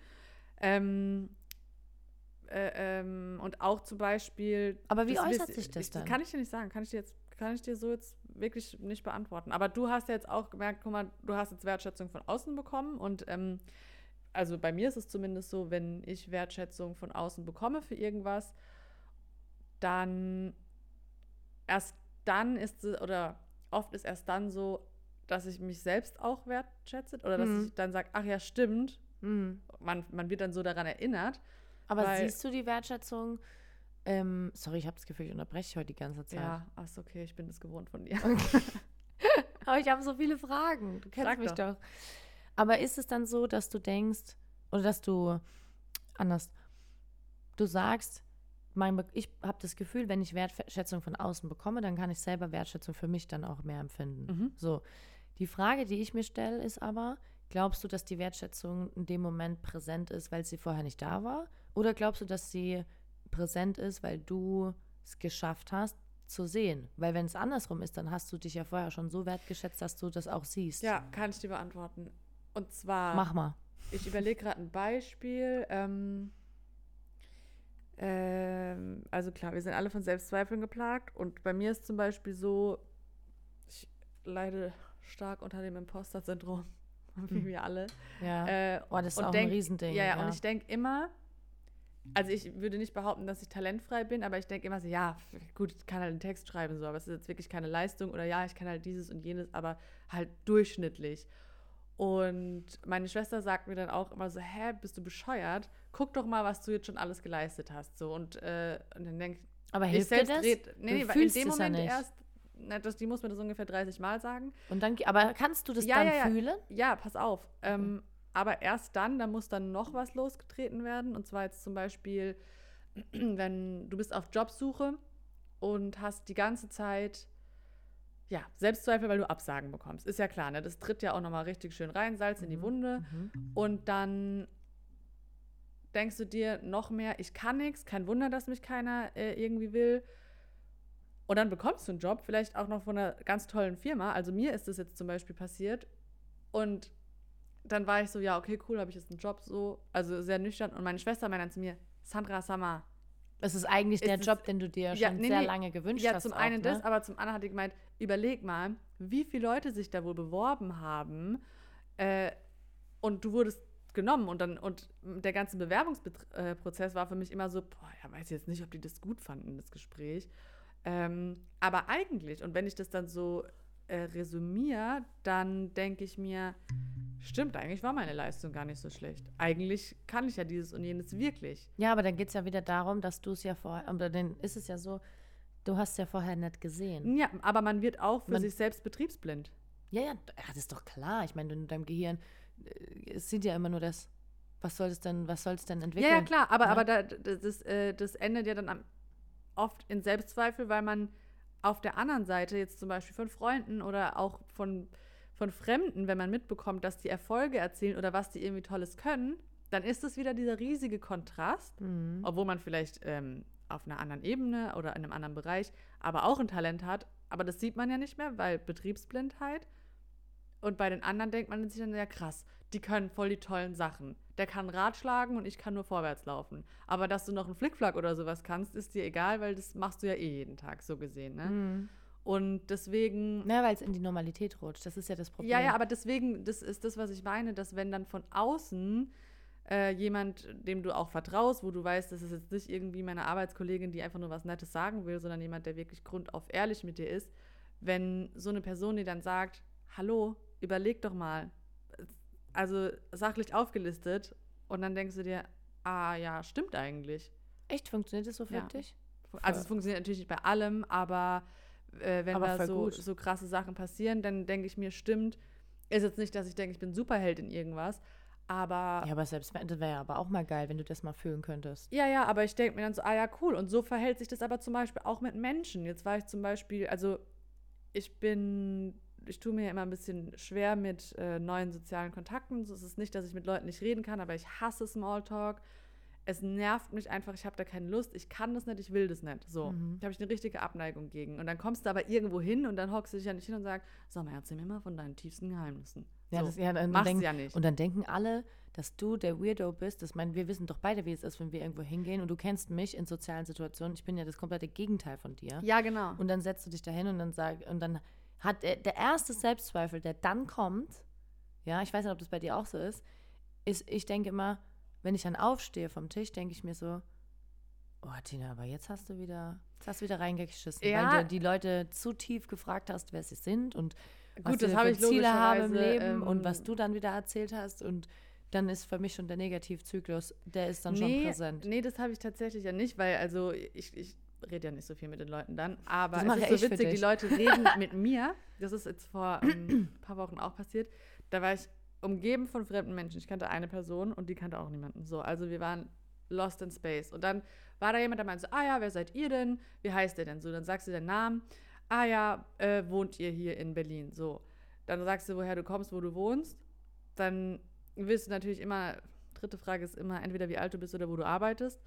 Ähm, äh, ähm, und auch zum Beispiel. Aber wie das äußert wiss- sich das ich, dann? Kann ich dir nicht sagen. Kann ich dir jetzt, kann ich dir so jetzt wirklich nicht beantworten. Aber du hast ja jetzt auch gemerkt, guck mal, du hast jetzt Wertschätzung von außen bekommen und ähm, also bei mir ist es zumindest so, wenn ich Wertschätzung von außen bekomme für irgendwas, dann erst dann ist es, oder oft ist erst dann so, dass ich mich selbst auch wertschätze oder dass Mhm. ich dann sage, ach ja, stimmt. Mhm. Man, man wird dann so daran erinnert. Aber Weil- siehst du die Wertschätzung? Ähm, sorry, ich habe das Gefühl, ich unterbreche heute die ganze Zeit. Ja, ach ist okay, ich bin das gewohnt von dir. [LAUGHS] Aber ich habe so viele Fragen. Du kennst Frag mich doch. doch. Aber ist es dann so, dass du denkst, oder dass du anders, du sagst, mein, ich habe das Gefühl, wenn ich Wertschätzung von außen bekomme, dann kann ich selber Wertschätzung für mich dann auch mehr empfinden. Mhm. So. Die Frage, die ich mir stelle, ist aber, glaubst du, dass die Wertschätzung in dem Moment präsent ist, weil sie vorher nicht da war? Oder glaubst du, dass sie präsent ist, weil du es geschafft hast, zu sehen? Weil wenn es andersrum ist, dann hast du dich ja vorher schon so wertgeschätzt, dass du das auch siehst. Ja, kann ich dir beantworten. Und zwar, Mach mal. ich überlege gerade ein Beispiel. Ähm, ähm, also klar, wir sind alle von Selbstzweifeln geplagt. Und bei mir ist zum Beispiel so, ich leide stark unter dem Imposter-Syndrom, [LAUGHS] wie Hm. wir alle. Ja. Äh, oh, das ist auch denk- ein Riesending. Ja, ja, und ich denke immer, also ich würde nicht behaupten, dass ich talentfrei bin, aber ich denke immer so, ja, gut, ich kann halt einen Text schreiben, so, aber es ist jetzt wirklich keine Leistung oder ja, ich kann halt dieses und jenes, aber halt durchschnittlich. Und meine Schwester sagt mir dann auch immer so, hä, bist du bescheuert? Guck doch mal, was du jetzt schon alles geleistet hast. So, und, äh, und dann denke ich, Aber ich hilft dir selbst das? red, nee, Du nee, weil in fühlst dem es ja Moment nicht. erst, na, das, die muss mir das ungefähr 30 Mal sagen. Und dann, aber kannst du das Ja, dann ja, ja. fühlen? Ja, pass auf. Ähm, aber erst dann, da muss dann noch was losgetreten werden. Und zwar jetzt zum Beispiel, [CLEARS THROAT] wenn du bist auf Jobsuche und hast die ganze Zeit ja, Selbstzweifel, weil du Absagen bekommst. Ist ja klar, ne? Das tritt ja auch nochmal richtig schön rein, Salz in die Wunde. Mhm. Und dann denkst du dir noch mehr, ich kann nichts, kein Wunder, dass mich keiner äh, irgendwie will. Und dann bekommst du einen Job, vielleicht auch noch von einer ganz tollen Firma. Also mir ist das jetzt zum Beispiel passiert. Und dann war ich so, ja, okay, cool, habe ich jetzt einen Job so. Also sehr nüchtern. Und meine Schwester meinte dann zu mir, Sandra Summer. Es ist eigentlich Ist der es- Job, den du dir Ja, schon nee, sehr nee. lange gewünscht Ja, hast. zum auch, einen das, ne? aber zum anderen hat die gemeint, überleg mal, wie viele Leute sich da wohl beworben haben äh, und du wurdest genommen und dann und der ganze Bewerbungsprozess war für mich immer so, boah, ja, weiß jetzt nicht, ob die das gut fanden, das Gespräch. Ähm, aber eigentlich, und wenn ich das dann so äh, resümiere, dann denke ich mir, stimmt, eigentlich war meine Leistung gar nicht so schlecht. Eigentlich kann ich ja dieses und jenes wirklich. Ja, aber dann geht es ja wieder darum, dass du es ja vorher, oder dann ist es ja so, du hast es ja vorher nicht gesehen. Ja, aber man wird auch für Man- sich selbst betriebsblind. Ja, ja, ja, das ist doch klar. Ich meine, in deinem Gehirn, äh, es sieht ja immer nur das, was soll es denn, was soll es denn entwickeln? Ja, ja, klar, aber, ne? aber da, das, das, äh, das endet ja dann am, oft in Selbstzweifel, weil man auf der anderen Seite jetzt zum Beispiel von Freunden oder auch von, von Fremden, wenn man mitbekommt, dass die Erfolge erzielen oder was die irgendwie Tolles können, dann ist es wieder dieser riesige Kontrast, Mhm. obwohl man vielleicht ähm, auf einer anderen Ebene oder in einem anderen Bereich aber auch ein Talent hat, aber das sieht man ja nicht mehr, weil Betriebsblindheit. Und bei den anderen denkt man sich dann, ja krass, die können voll die tollen Sachen. Der kann Rad schlagen und ich kann nur vorwärts laufen. Aber dass du noch einen Flickflack oder sowas kannst, ist dir egal, weil das machst du ja eh jeden Tag, so gesehen. Ne? Mhm. Und deswegen. Na, weil es in die Normalität rutscht. Das ist ja das Problem. Ja, ja, aber deswegen, das ist das, was ich meine, dass wenn dann von außen äh, jemand, dem du auch vertraust, wo du weißt, das ist jetzt nicht irgendwie meine Arbeitskollegin, die einfach nur was Nettes sagen will, sondern jemand, der wirklich grundauf ehrlich mit dir ist, wenn so eine Person dir dann sagt, hallo, überleg doch mal, also sachlich aufgelistet, und dann denkst du dir, ah ja, stimmt eigentlich. Echt, funktioniert das so für Ja. dich? Also es funktioniert natürlich nicht bei allem, aber äh, wenn Aber da so, gut. so krasse Sachen passieren, dann denke ich mir, stimmt. Ist jetzt nicht, dass ich denke, ich bin Superheld in irgendwas, aber Ja, aber selbst wenn, das wäre ja aber auch mal geil, wenn du das mal fühlen könntest. ja, ja, aber ich denke mir dann so, ah ja, cool. Und so verhält sich das aber zum Beispiel auch mit Menschen. Jetzt war ich zum Beispiel, also ich bin, ich tue mir immer ein bisschen schwer mit äh, neuen sozialen Kontakten. So ist es nicht, dass ich mit Leuten nicht reden kann, aber ich hasse Smalltalk. Es nervt mich einfach, ich habe da keine Lust, ich kann das nicht, ich will das nicht. So, Mhm. da habe ich eine richtige Abneigung gegen. Und dann kommst du aber irgendwo hin und dann hockst du dich ja nicht hin und sagst, sag mal, erzähl mir mal von deinen tiefsten Geheimnissen. Ja, so, das, ja, dann machst denken, du ja nicht. Und dann denken alle, dass du der Weirdo bist. Das mein, wir wissen doch beide, wie es ist, wenn wir irgendwo hingehen. Und du kennst mich in sozialen Situationen. Ich bin ja das komplette Gegenteil von dir. ja, genau. Und dann setzt du dich dahin und dann sag, und dann hat der, erste Selbstzweifel, der dann kommt, ja, ich weiß nicht, ob das bei dir auch so ist, ist, ich denke immer, wenn ich dann aufstehe vom Tisch, denke ich mir so, oh Tina, aber jetzt hast du wieder, jetzt hast du wieder reingeschissen, Ja. weil du die Leute zu tief gefragt hast, wer sie sind und was Gut, sie das habe ich Ziele haben im Leben und ähm, was du dann wieder erzählt hast und dann ist für mich schon der Negativzyklus, der ist dann schon nee, präsent. Nee, das habe ich tatsächlich ja nicht, weil also ich, ich rede ja nicht so viel mit den Leuten dann, aber Das es ist so witzig, die. Leute reden [LAUGHS] mit mir. Das ist jetzt vor ähm, ein paar Wochen auch passiert. Da war ich umgeben von fremden Menschen. Ich kannte eine Person und die kannte auch niemanden. So, also wir waren lost in space. Und dann war da jemand, der meinte so, ah ja, wer seid ihr denn? Wie heißt der denn? So, dann sagst du den Namen. Ah ja, äh, wohnt ihr hier in Berlin? So. Dann sagst du, woher du kommst, wo du wohnst. Dann willst du natürlich immer, dritte Frage ist immer, entweder wie alt du bist oder wo du arbeitest.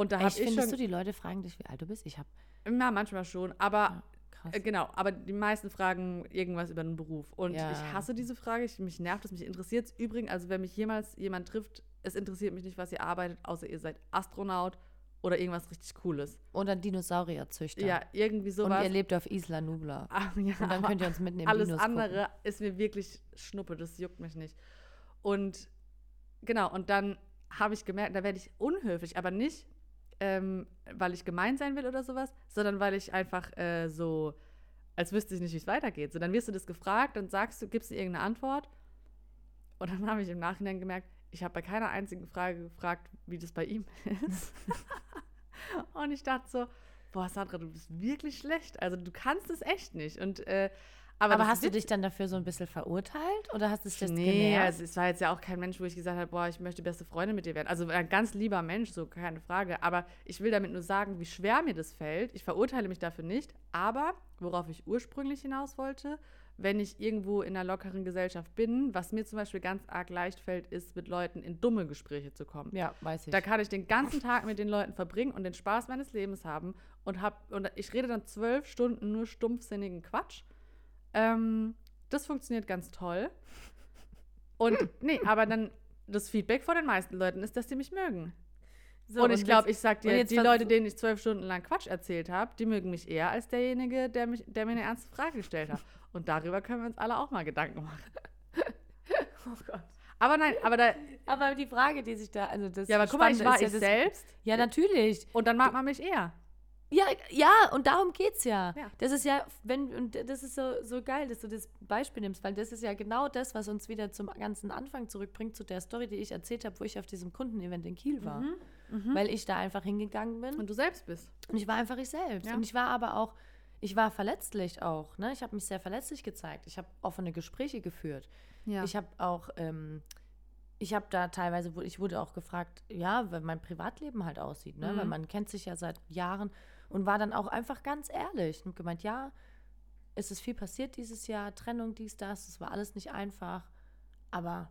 Und da habe ich findest schon, du, die Leute fragen dich, wie alt du bist? Ich habe, na, manchmal schon, aber ja, äh, genau, aber die meisten fragen irgendwas über den Beruf. Und Ja. ich hasse diese Frage, ich, mich nervt es, mich interessiert es. Übrigens, also wenn mich jemals jemand trifft, es interessiert mich nicht, was ihr arbeitet, außer ihr seid Astronaut oder irgendwas richtig Cooles. Oder Dinosaurierzüchter. Ja, irgendwie Und sowas. ihr lebt auf Isla Nubla. [LAUGHS] Ah, ja, Und dann könnt ihr uns mitnehmen. alles Dinos andere gucken. ist mir wirklich Schnuppe, das juckt mich nicht. Und genau, und dann habe ich gemerkt, da werde ich unhöflich, aber nicht, ähm, weil ich gemein sein will oder sowas, sondern weil ich einfach äh, so, als wüsste ich nicht, wie es weitergeht. So, dann wirst du das gefragt, dann sagst du, gibst du irgendeine Antwort Und dann habe ich im Nachhinein gemerkt, ich habe bei keiner einzigen Frage gefragt, wie das bei ihm [LAUGHS] ist. [LAUGHS] und ich dachte so, boah, Sandra, du bist wirklich schlecht. Also du kannst es echt nicht. Und äh, aber, Aber hast du dich dann dafür so ein bisschen verurteilt oder hast du dich das Nee, genervt? also es war jetzt ja auch kein Mensch, wo ich gesagt habe, boah, ich möchte beste Freundin mit dir werden. Also ein ganz lieber Mensch, so keine Frage. Aber ich will damit nur sagen, wie schwer mir das fällt. Ich verurteile mich dafür nicht. Aber worauf ich ursprünglich hinaus wollte, wenn ich irgendwo in einer lockeren Gesellschaft bin, was mir zum Beispiel ganz arg leicht fällt, ist, mit Leuten in dumme Gespräche zu kommen. ja, weiß ich. Da kann ich den ganzen Tag mit den Leuten verbringen und den Spaß meines Lebens haben und hab und ich rede dann zwölf Stunden nur stumpfsinnigen Quatsch. Ähm, das funktioniert ganz toll. Und [LAUGHS] nee, aber dann das Feedback von den meisten Leuten ist, dass die mich mögen. So, und ich glaube, ich sag dir, jetzt die Leute, denen ich zwölf Stunden lang Quatsch erzählt habe, die mögen mich eher als derjenige, der, mich, der mir eine ernste Frage gestellt hat. [LAUGHS] Und darüber können wir uns alle auch mal Gedanken machen. [LAUGHS] Oh Gott. Aber nein, aber da, Aber die Frage, die sich da, also das ja, aber guck mal, ich war ist ich ja selbst Ja, natürlich. und dann mag man mich eher. Ja, ja, und darum geht's ja. Ja. Das ist ja, wenn, und das ist so, so geil, dass du das Beispiel nimmst, weil das ist ja genau das, was uns wieder zum ganzen Anfang zurückbringt, zu der Story, die ich erzählt habe, wo ich auf diesem Kundenevent in Kiel war. Weil ich da einfach hingegangen bin Und du selbst bist. und ich war einfach ich selbst. Ja. Und ich war aber auch, ich war verletzlich auch. Ne? Ich habe mich sehr verletzlich gezeigt. Ich habe offene Gespräche geführt. Ja. Ich habe auch, ähm, ich habe da teilweise, ich wurde auch gefragt, ja, weil mein Privatleben halt aussieht, ne? Mhm. weil man kennt sich ja seit Jahren und war dann auch einfach ganz ehrlich und gemeint, ja, es ist viel passiert dieses Jahr, Trennung, dies, das, es war alles nicht einfach, aber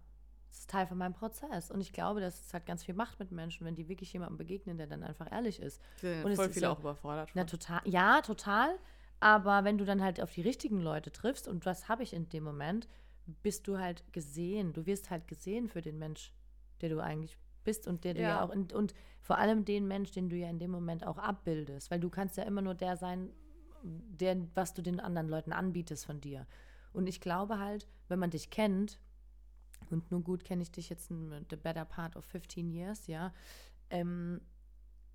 es ist Teil von meinem Prozess und ich glaube, dass es halt ganz viel macht mit Menschen, wenn die wirklich jemandem begegnen, der dann einfach ehrlich ist. Sind Und es voll ist viele ja- auch überfordert. Na, total. Ja, total. Aber wenn du dann halt auf die richtigen Leute triffst, und was habe ich in dem Moment, bist du halt gesehen. Du wirst halt gesehen für den Mensch, der du eigentlich bist und der du ja, Ja. auch, und, und vor allem den Mensch, den du ja in dem Moment auch abbildest. Weil du kannst ja immer nur der sein, der, was du den anderen Leuten anbietest von dir. Und ich glaube halt, wenn man dich kennt, und nur gut kenne ich dich jetzt in the better part of 15 years, ja, ähm,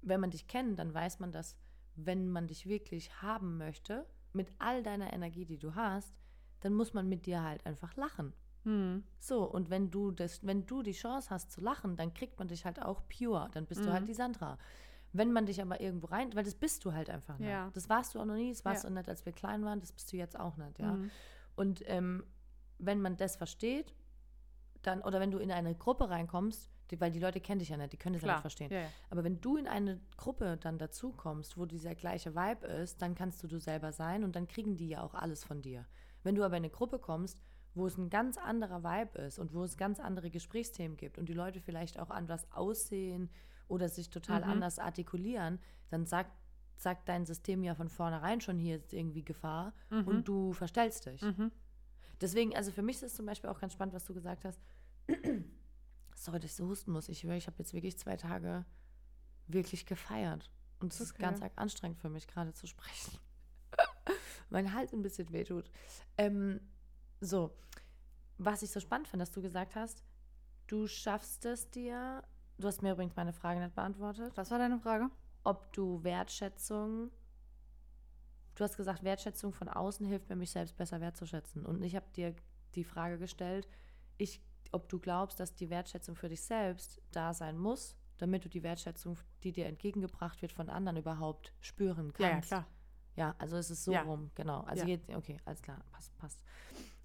wenn man dich kennt, dann weiß man, dass wenn man dich wirklich haben möchte, mit all deiner Energie, die du hast, dann muss man mit dir halt einfach lachen. Hm. So, und wenn du das, wenn du die Chance hast zu lachen, dann kriegt man dich halt auch pure. Dann bist du halt die Sandra. Wenn man dich aber irgendwo rein, weil das bist du halt einfach nicht. Ja. Das warst du auch noch nie, das warst Ja. du nicht, als wir klein waren, das bist du jetzt auch nicht, ja. Mhm. Und ähm, wenn man das versteht, dann, oder wenn du in eine Gruppe reinkommst, die, weil die Leute kennen dich ja nicht, die können das ja nicht verstehen. Ja, ja. Aber wenn du in eine Gruppe dann dazukommst, wo dieser gleiche Vibe ist, dann kannst du du selber sein und dann kriegen die ja auch alles von dir. Wenn du aber in eine Gruppe kommst, wo es ein ganz anderer Vibe ist und wo es ganz andere Gesprächsthemen gibt und die Leute vielleicht auch anders aussehen oder sich total Mhm. anders artikulieren, dann sagt, sagt dein System ja von vornherein schon, hier ist irgendwie Gefahr und du verstellst dich. Mhm. Deswegen, also für mich ist es zum Beispiel auch ganz spannend, was du gesagt hast. [CLEARS THROAT] Sorry, dass ich so husten muss. Ich höre, ich habe jetzt wirklich zwei Tage wirklich gefeiert. Und es ist Okay. ganz arg anstrengend für mich, gerade zu sprechen. [LAUGHS] mein Hals ein bisschen wehtut. Ähm, so, was ich so spannend finde, dass du gesagt hast, du schaffst es dir, du hast mir übrigens meine Frage nicht beantwortet, Was war deine Frage? ob du Wertschätzung, du hast gesagt, Wertschätzung von außen hilft mir, mich selbst besser wertzuschätzen. Und ich habe dir die Frage gestellt, ich, ob du glaubst, dass die Wertschätzung für dich selbst da sein muss, damit du die Wertschätzung, die dir entgegengebracht wird, von anderen überhaupt spüren kannst. Ja, ja, klar. Ja, also es ist so Ja. rum, genau. Also Ja. jetzt, okay, alles klar, passt, passt.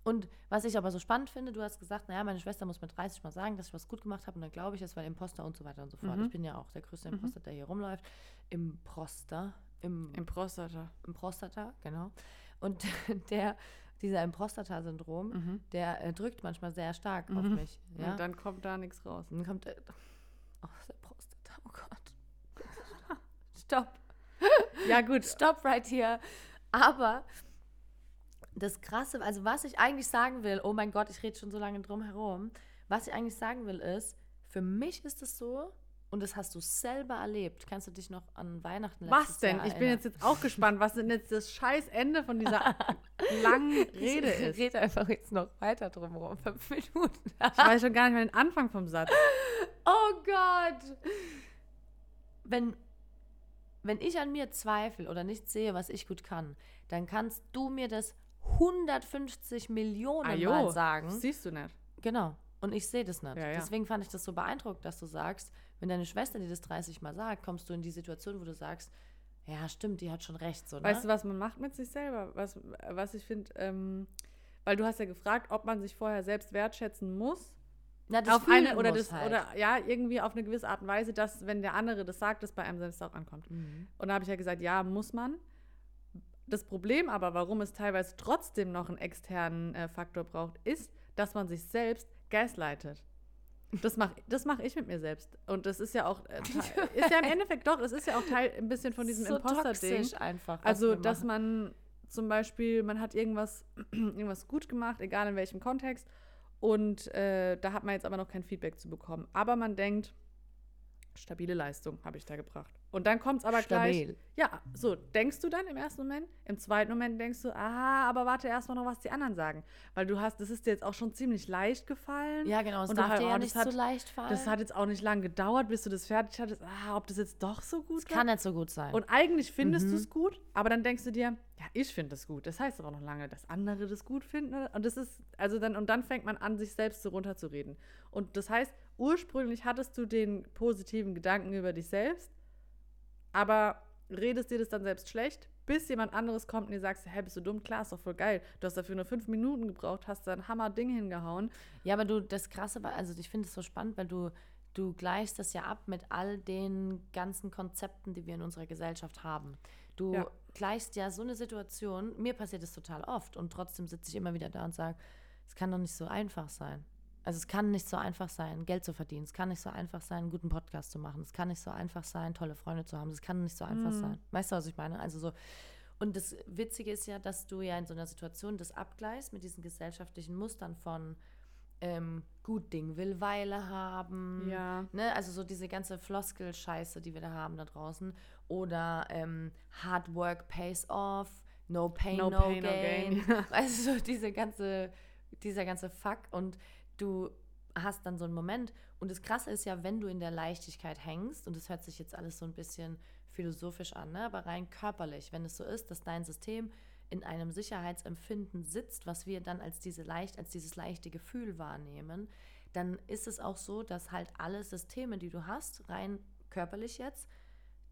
Und was ich aber so spannend finde, du hast gesagt, naja, meine Schwester muss mit 30 mal sagen, dass ich was gut gemacht habe und dann glaube ich es, weil Imposter und so weiter und so fort. Mhm. Ich bin ja auch der größte Imposter, der hier rumläuft. Imposter, im, Im Prostata. im Prostata, genau. Und [LAUGHS] der, dieser Improstata-Syndrom, Mhm. der äh, drückt manchmal sehr stark auf Mhm. mich. Ja? Und dann kommt da nichts raus. Dann kommt er aus der Prostata. Oh Gott. [LAUGHS] Stopp. Ja, gut. Stop right here. Aber das Krasse, also was ich eigentlich sagen will, oh mein Gott, ich rede schon so lange drum herum. Was ich eigentlich sagen will ist, für mich ist es so, und das hast du selber erlebt. Kannst du dich noch an Weihnachten Was letztes denn? Jahr Ich bin jetzt, jetzt auch gespannt, was denn jetzt das scheiß Ende von dieser [LAUGHS] langen Rede Ich ist. rede einfach jetzt noch weiter drum herum. Fünf Minuten. Ich weiß schon gar nicht mehr den Anfang vom Satz. Oh Gott! Wenn, wenn ich an mir zweifle oder nicht sehe, was ich gut kann, dann kannst du mir das 150 Millionen Ah, jo, Mal sagen. Siehst du nicht. Genau. Und ich sehe das nicht. Ja, ja. Deswegen fand ich das so beeindruckend, dass du sagst, wenn deine Schwester dir das 30 Mal sagt, kommst du in die Situation, wo du sagst, ja, stimmt, die hat schon recht. So, ne? Weißt du, was man macht mit sich selber? Was, was ich finde, ähm, weil du hast ja gefragt, ob man sich vorher selbst wertschätzen muss. Na, auf eine oder das halt. oder ja, irgendwie auf eine gewisse Art und Weise, dass, wenn der andere das sagt, das bei einem selbst auch ankommt. Mhm. Und da habe ich ja gesagt, ja, muss man. Das Problem aber, warum es teilweise trotzdem noch einen externen äh, Faktor braucht, ist, dass man sich selbst gaslightet. Das mache das mach ich mit mir selbst. Und das ist ja auch, äh, [LAUGHS] ist ja im Endeffekt doch, es ist ja auch Teil ein bisschen von diesem so Imposter-Ding. einfach. Also, dass man zum Beispiel, man hat irgendwas, [CLEARS THROAT] irgendwas gut gemacht, egal in welchem Kontext, und äh, da hat man jetzt aber noch kein Feedback zu bekommen. Aber man denkt, stabile Leistung habe ich da gebracht. Und dann kommt es aber gleich. Stabil. Ja, so denkst du dann im ersten Moment. Im zweiten Moment denkst du, aha, aber warte erstmal noch, was die anderen sagen. Weil du hast, das ist dir jetzt auch schon ziemlich leicht gefallen. Ja, genau. Es darf dir ja das nicht hat- so leicht fallen. Das hat jetzt auch nicht lange gedauert, bis du das fertig hattest. Ah, ob das jetzt doch so gut Das kann nicht so gut sein. und eigentlich findest Mhm. du es gut, aber dann denkst du dir, ja, ich finde es gut. Das heißt aber noch lange, dass andere das gut finden. Und das ist, also dann, und dann fängt man an, sich selbst so runterzureden. Und das heißt, ursprünglich hattest du den positiven Gedanken über dich selbst, aber redest dir das dann selbst schlecht, bis jemand anderes kommt und dir sagst, hä, bist du dumm? Klar, ist doch voll geil. Du hast dafür nur fünf Minuten gebraucht, hast da ein Hammer-Ding hingehauen. Ja, aber du, das Krasse war, also ich finde es so spannend, weil du, du gleichst das ja ab mit all den ganzen Konzepten, die wir in unserer Gesellschaft haben. Du Ja. gleichst ja so eine Situation, mir passiert es total oft und trotzdem sitze ich immer wieder da und sage, es kann doch nicht so einfach sein. Also es kann nicht so einfach sein, Geld zu verdienen. Es kann nicht so einfach sein, einen guten Podcast zu machen. Es kann nicht so einfach sein, tolle Freunde zu haben. Es kann nicht so einfach Mhm. sein. Weißt du, was ich meine? Also so. Und das Witzige ist ja, dass du ja in so einer Situation das abgleichst mit diesen gesellschaftlichen Mustern von ähm, gut Ding will Weile haben. Ja. Ne? Also so diese ganze Floskel-Scheiße, die wir da haben da draußen. Oder ähm, Hard Work pays off, no pain, no, No pain, no gain. gain. [LAUGHS] Also so diese ganze, dieser ganze Fuck. Und du hast dann so einen Moment. Und das Krasse ist ja, wenn du in der Leichtigkeit hängst, und das hört sich jetzt alles so ein bisschen philosophisch an, ne? aber rein körperlich, wenn es so ist, dass dein System in einem Sicherheitsempfinden sitzt, was wir dann als diese leicht, als dieses leichte Gefühl wahrnehmen, dann ist es auch so, dass halt alle Systeme, die du hast, rein körperlich jetzt,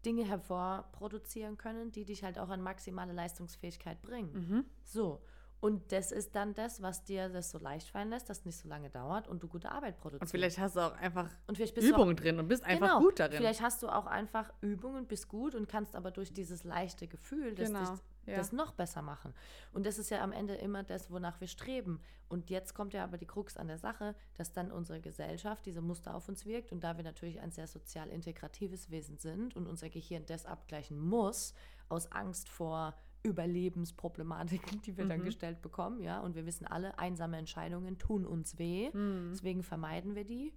Dinge hervorproduzieren können, die dich halt auch an maximale Leistungsfähigkeit bringen. Mhm. So. Und das ist dann das, was dir das so leicht fallen lässt, dass es nicht so lange dauert und du gute Arbeit produzierst. Und vielleicht hast du auch einfach du auch- Übungen drin und bist einfach Genau. gut darin. Vielleicht hast du auch einfach Übungen, bist gut und kannst aber durch dieses leichte Gefühl das, Genau, dich, ja. das noch besser machen. Und das ist ja am Ende immer das, wonach wir streben. Und jetzt kommt ja aber die Krux an der Sache, dass dann unsere Gesellschaft diese Muster auf uns wirkt. Und da wir natürlich ein sehr sozial integratives Wesen sind und unser Gehirn das abgleichen muss, aus Angst vor Überlebensproblematiken, [LAUGHS] die wir dann Mhm. gestellt bekommen, ja, und wir wissen alle, einsame Entscheidungen tun uns weh, Mhm. deswegen vermeiden wir die.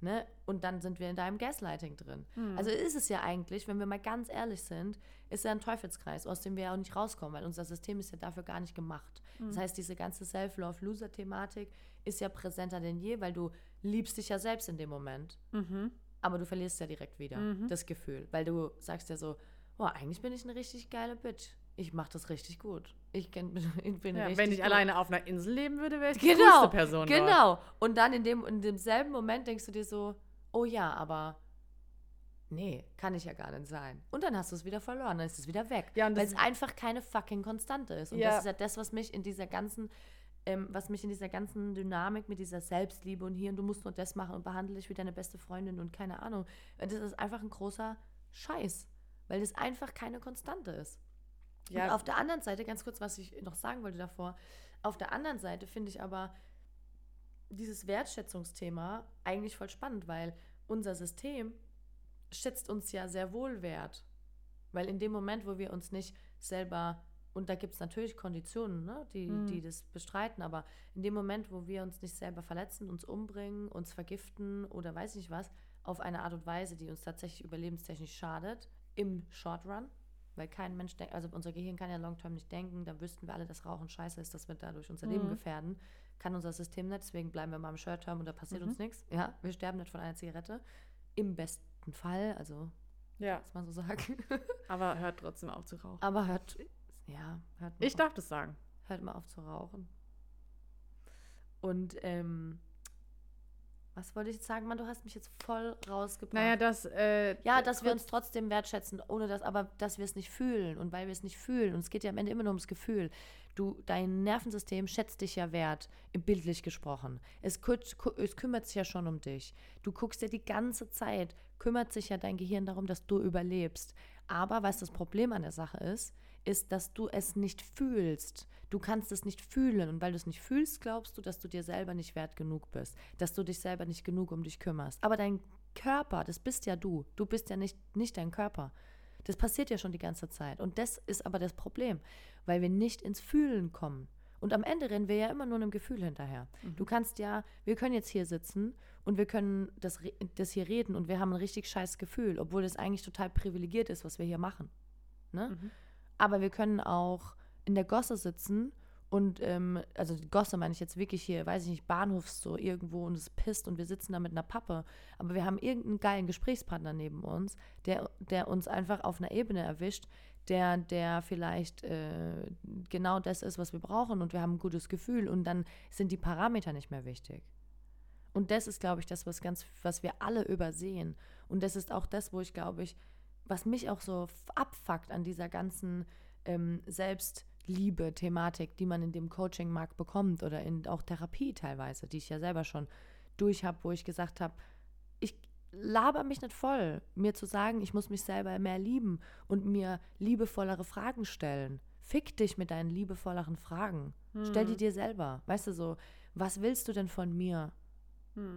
Ne? Und dann sind wir in deinem Gaslighting drin. Mhm. Also ist es ja eigentlich, wenn wir mal ganz ehrlich sind, ist ja ein Teufelskreis, aus dem wir ja auch nicht rauskommen, weil unser System ist ja dafür gar nicht gemacht. Das Mhm. heißt, diese ganze Self-Love-Loser-Thematik ist ja präsenter denn je, weil du liebst dich ja selbst in dem Moment, Mhm. aber du verlierst ja direkt wieder Mhm. das Gefühl, weil du sagst ja so, oh, eigentlich bin ich eine richtig geile Bitch. Ich mache das richtig gut. Ich, kenn, [LAUGHS] ich bin Ja, richtig wenn ich gut. alleine auf einer Insel leben würde, wäre ich die Genau, coolste Person dort. genau. Und dann in, dem, in demselben Moment denkst du dir so, oh ja, aber nee, kann ich ja gar nicht sein. Und dann hast du es wieder verloren, dann ist es wieder weg. Ja, weil es einfach keine fucking Konstante ist. Und Ja. das ist ja das, was mich in dieser ganzen, ähm, was mich in dieser ganzen Dynamik mit dieser Selbstliebe und hier und du musst nur das machen und behandle dich wie deine beste Freundin und keine Ahnung. Das ist einfach ein großer Scheiß, weil das einfach keine Konstante ist. Und Ja, auf der anderen Seite, ganz kurz, was ich noch sagen wollte davor, auf der anderen Seite finde ich aber dieses Wertschätzungsthema eigentlich voll spannend, weil unser System schätzt uns ja sehr wohl wert. Weil in dem Moment, wo wir uns nicht selber, und da gibt es natürlich Konditionen, ne, die, Mhm. die das bestreiten, aber in dem Moment, wo wir uns nicht selber verletzen, uns umbringen, uns vergiften oder weiß nicht was, auf eine Art und Weise, die uns tatsächlich überlebenstechnisch schadet, im Short Run, weil kein Mensch denkt, also unser Gehirn kann ja long-term nicht denken, dann wüssten wir alle, dass Rauchen scheiße ist, dass wir dadurch unser Leben Mhm. gefährden. Kann unser System nicht, deswegen bleiben wir mal im Short-Term und da passiert Mhm. uns nichts. Ja, wir sterben nicht von einer Zigarette. Im besten Fall, also, ja, muss man so sagen. [LAUGHS] aber hört trotzdem auf zu rauchen. Aber hört, ja, hört mal, Ich auf, darf das sagen. hört mal auf zu rauchen. Und ähm, Was wollte ich jetzt sagen? Mann, du hast mich jetzt voll rausgebracht. Naja, das. Äh, ja, dass wir uns trotzdem wertschätzen, ohne das, aber dass wir es nicht fühlen. Und weil wir es nicht fühlen, und es geht ja am Ende immer nur ums Gefühl. Du, dein Nervensystem schätzt dich ja wert, bildlich gesprochen. Es, es kümmert sich ja schon um dich. Du guckst ja die ganze Zeit, kümmert sich ja dein Gehirn darum, dass du überlebst. Aber was das Problem an der Sache ist, ist, dass du es nicht fühlst. Du kannst es nicht fühlen. Und weil du es nicht fühlst, glaubst du, dass du dir selber nicht wert genug bist. Dass du dich selber nicht genug um dich kümmerst. Aber dein Körper, das bist ja du. Du bist ja nicht, nicht dein Körper. Das passiert ja schon die ganze Zeit. Und das ist aber das Problem, weil wir nicht ins Fühlen kommen. Und am Ende rennen wir ja immer nur einem Gefühl hinterher. Mhm. Du kannst ja, wir können jetzt hier sitzen und wir können das, das hier reden und wir haben ein richtig scheiß Gefühl, obwohl das eigentlich total privilegiert ist, was wir hier machen. Ne? Mhm. Aber wir können auch in der Gosse sitzen und, ähm, also Gosse meine ich jetzt wirklich hier, weiß ich nicht, Bahnhofs so irgendwo und es pisst und wir sitzen da mit einer Pappe. Aber wir haben irgendeinen geilen Gesprächspartner neben uns, der, der uns einfach auf einer Ebene erwischt, der, der vielleicht äh, genau das ist, was wir brauchen und wir haben ein gutes Gefühl und dann sind die Parameter nicht mehr wichtig. Und das ist, glaube ich, das, was ganz, was wir alle übersehen. Und das ist auch das, wo ich, glaube ich, was mich auch so abfuckt an dieser ganzen ähm, Selbstliebe-Thematik, die man in dem Coaching-Markt bekommt oder in auch Therapie teilweise, die ich ja selber schon durch habe, wo ich gesagt habe, ich laber mich nicht voll, mir zu sagen, ich muss mich selber mehr lieben und mir liebevollere Fragen stellen. Fick dich mit deinen liebevolleren Fragen. Stell die dir selber. Weißt du so, was willst du denn von mir?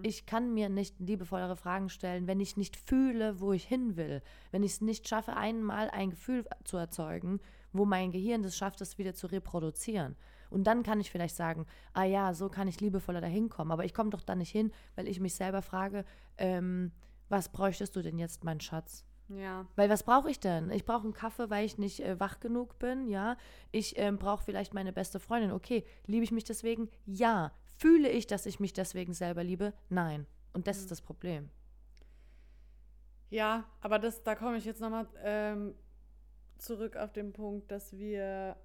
Ich kann mir nicht liebevollere Fragen stellen, wenn ich nicht fühle, wo ich hin will. Wenn ich es nicht schaffe, einmal ein Gefühl zu erzeugen, wo mein Gehirn es schafft, das wieder zu reproduzieren. Und dann kann ich vielleicht sagen, ah ja, so kann ich liebevoller dahin kommen. Aber ich komme doch da nicht hin, weil ich mich selber frage, ähm, was bräuchtest du denn jetzt, mein Schatz? Ja. Weil was brauche ich denn? Ich brauche einen Kaffee, weil ich nicht äh, wach genug bin, ja. Ich ähm, brauche vielleicht meine beste Freundin. Okay, liebe ich mich deswegen? Ja. Fühle ich, dass ich mich deswegen selber liebe? Nein. Und das ist das Problem. Ja, aber das, da komme ich jetzt nochmal ähm, zurück auf den Punkt, dass wir,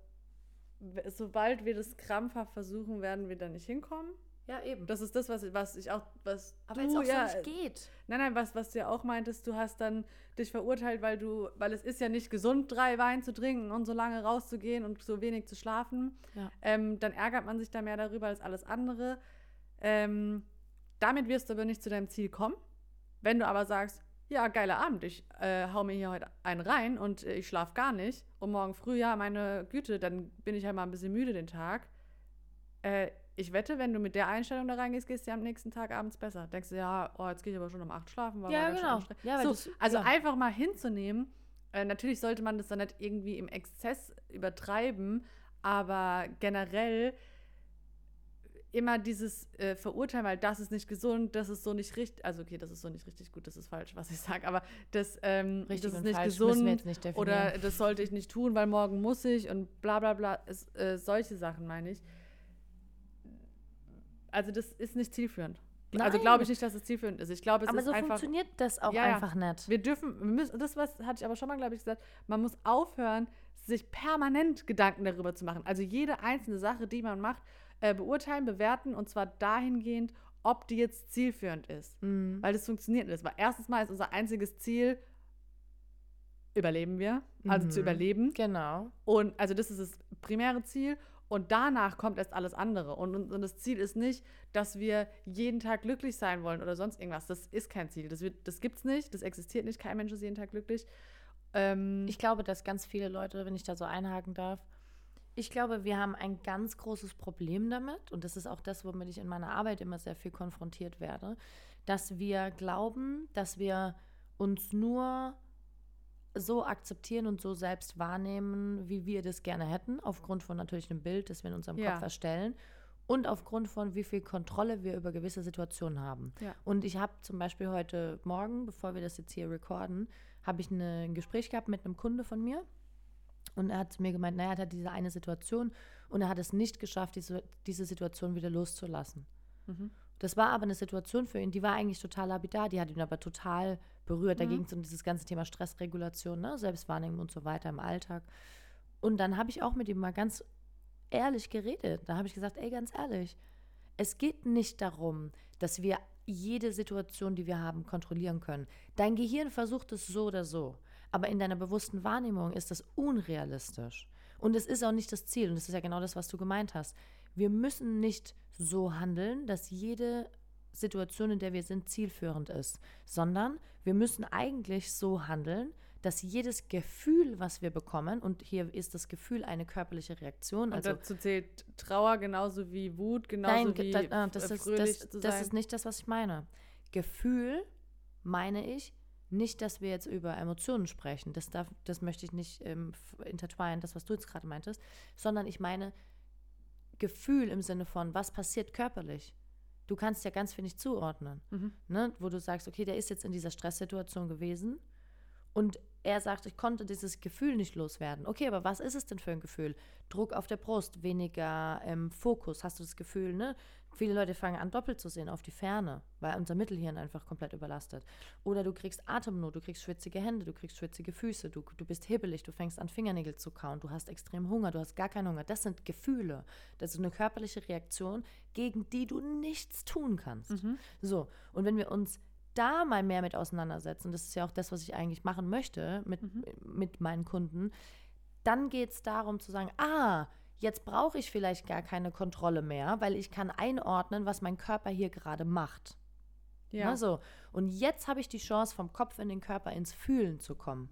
sobald wir das krampfhaft versuchen, werden wir da nicht hinkommen. Ja, eben. Das ist das, was, was ich auch, was Aber du jetzt auch ja, so nicht geht. Nein, nein, was, was du ja auch meintest, du hast dann dich verurteilt, weil du, weil es ist ja nicht gesund, drei Wein zu trinken und so lange rauszugehen und so wenig zu schlafen. Ja. Ähm, dann ärgert man sich da mehr darüber als alles andere. Ähm, damit wirst du aber nicht zu deinem Ziel kommen. Wenn du aber sagst, ja, geiler Abend, ich äh, hau mir hier heute einen rein und äh, ich schlafe gar nicht und morgen früh, ja, meine Güte, dann bin ich halt mal ein bisschen müde den Tag. Äh, ich wette, wenn du mit der Einstellung da reingehst, gehst du am nächsten Tag abends besser. Denkst du, ja, oh, jetzt gehe ich aber schon um acht schlafen. War Ja, genau. anstrengend. Ja, weil so, das- also ja. einfach mal hinzunehmen. Äh, natürlich sollte man das dann nicht irgendwie im Exzess übertreiben, aber generell immer dieses äh, Verurteilen, weil das ist nicht gesund, das ist so nicht richtig, also okay, das ist so nicht richtig gut, das ist falsch, was ich sage, aber das, ähm, Richtig das ist nicht gesund nicht oder das sollte ich nicht tun, weil morgen muss ich und bla bla bla, es, äh, solche Sachen meine ich. Also das ist nicht zielführend. Also Nein. glaube ich nicht, dass es zielführend ist. Ich glaube, es Aber ist so einfach funktioniert das auch Ja, einfach nicht. wir dürfen, wir müssen, das was hatte ich aber schon mal, glaube ich, gesagt, man muss aufhören, sich permanent Gedanken darüber zu machen. Also jede einzelne Sache, die man macht, äh, beurteilen, bewerten und zwar dahingehend, ob die jetzt zielführend ist. Mhm. Weil das funktioniert nicht. Weil erstens mal ist unser einziges Ziel, überleben wir, also zu Mhm. überleben. Genau. Und also das ist das primäre Ziel. Und danach kommt erst alles andere. Und, und, das Ziel ist nicht, dass wir jeden Tag glücklich sein wollen oder sonst irgendwas. Das ist kein Ziel. Das, wird, das gibt's nicht. Das existiert nicht. Kein Mensch ist jeden Tag glücklich. Ähm, Ich glaube, dass ganz viele Leute, wenn ich da so einhaken darf, ich glaube, wir haben ein ganz großes Problem damit, und das ist auch das, womit ich in meiner Arbeit immer sehr viel konfrontiert werde, dass wir glauben, dass wir uns nur so akzeptieren und so selbst wahrnehmen, wie wir das gerne hätten, aufgrund von natürlich einem Bild, das wir in unserem Ja. Kopf erstellen und aufgrund von wie viel Kontrolle wir über gewisse Situationen haben. Ja. Und ich habe zum Beispiel heute Morgen, bevor wir das jetzt hier recorden, habe ich eine, ein Gespräch gehabt mit einem Kunde von mir. Und er hat mir gemeint, naja, er hat diese eine Situation und er hat es nicht geschafft, diese, diese Situation wieder loszulassen. Mhm. Das war aber eine Situation für ihn, die war eigentlich total lapidar, die hat ihn aber total berührt. Da ging es um dieses ganze Thema Stressregulation, ne? Selbstwahrnehmung und so weiter im Alltag. Und dann habe ich auch mit ihm mal ganz ehrlich geredet. Da habe ich gesagt, ey, ganz ehrlich, es geht nicht darum, dass wir jede Situation, die wir haben, kontrollieren können. Dein Gehirn versucht es so oder so, aber in deiner bewussten Wahrnehmung ist das unrealistisch. Und es ist auch nicht das Ziel. Und das ist ja genau das, was du gemeint hast. Wir müssen nicht so handeln, dass jede Situation, in der wir sind, zielführend ist, sondern wir müssen eigentlich so handeln, dass jedes Gefühl, was wir bekommen, und hier ist das Gefühl eine körperliche Reaktion. Und Also, dazu zählt Trauer genauso wie Wut, genauso nein, wie da, ah, das, äh, ist, das, das ist nicht das, was ich meine. Gefühl meine ich nicht, dass wir jetzt über Emotionen sprechen. Das, darf, das möchte ich nicht ähm, intertwinen, das, was du jetzt gerade meintest, sondern ich meine Gefühl im Sinne von, was passiert körperlich. Du kannst ja ganz wenig zuordnen, Mhm. ne? wo du sagst, okay, der ist jetzt in dieser Stresssituation gewesen und er sagt, ich konnte dieses Gefühl nicht loswerden. Okay, aber was ist es denn für ein Gefühl? Druck auf der Brust, weniger ähm, Fokus. Hast du das Gefühl, ne? Viele Leute fangen an, doppelt zu sehen auf die Ferne, weil unser Mittelhirn einfach komplett überlastet. Oder du kriegst Atemnot, du kriegst schwitzige Hände, du kriegst schwitzige Füße, du, du bist hibbelig, du fängst an, Fingernägel zu kauen, du hast extrem Hunger, du hast gar keinen Hunger. Das sind Gefühle. Das ist eine körperliche Reaktion, gegen die du nichts tun kannst. Mhm. So, und wenn wir uns da mal mehr mit auseinandersetzen, das ist ja auch das, was ich eigentlich machen möchte mit, mit meinen Kunden, dann geht es darum zu sagen, ah, jetzt brauche ich vielleicht gar keine Kontrolle mehr, weil ich kann einordnen, was mein Körper hier gerade macht. Ja. Ne, so. Und jetzt habe ich die Chance, vom Kopf in den Körper ins Fühlen zu kommen.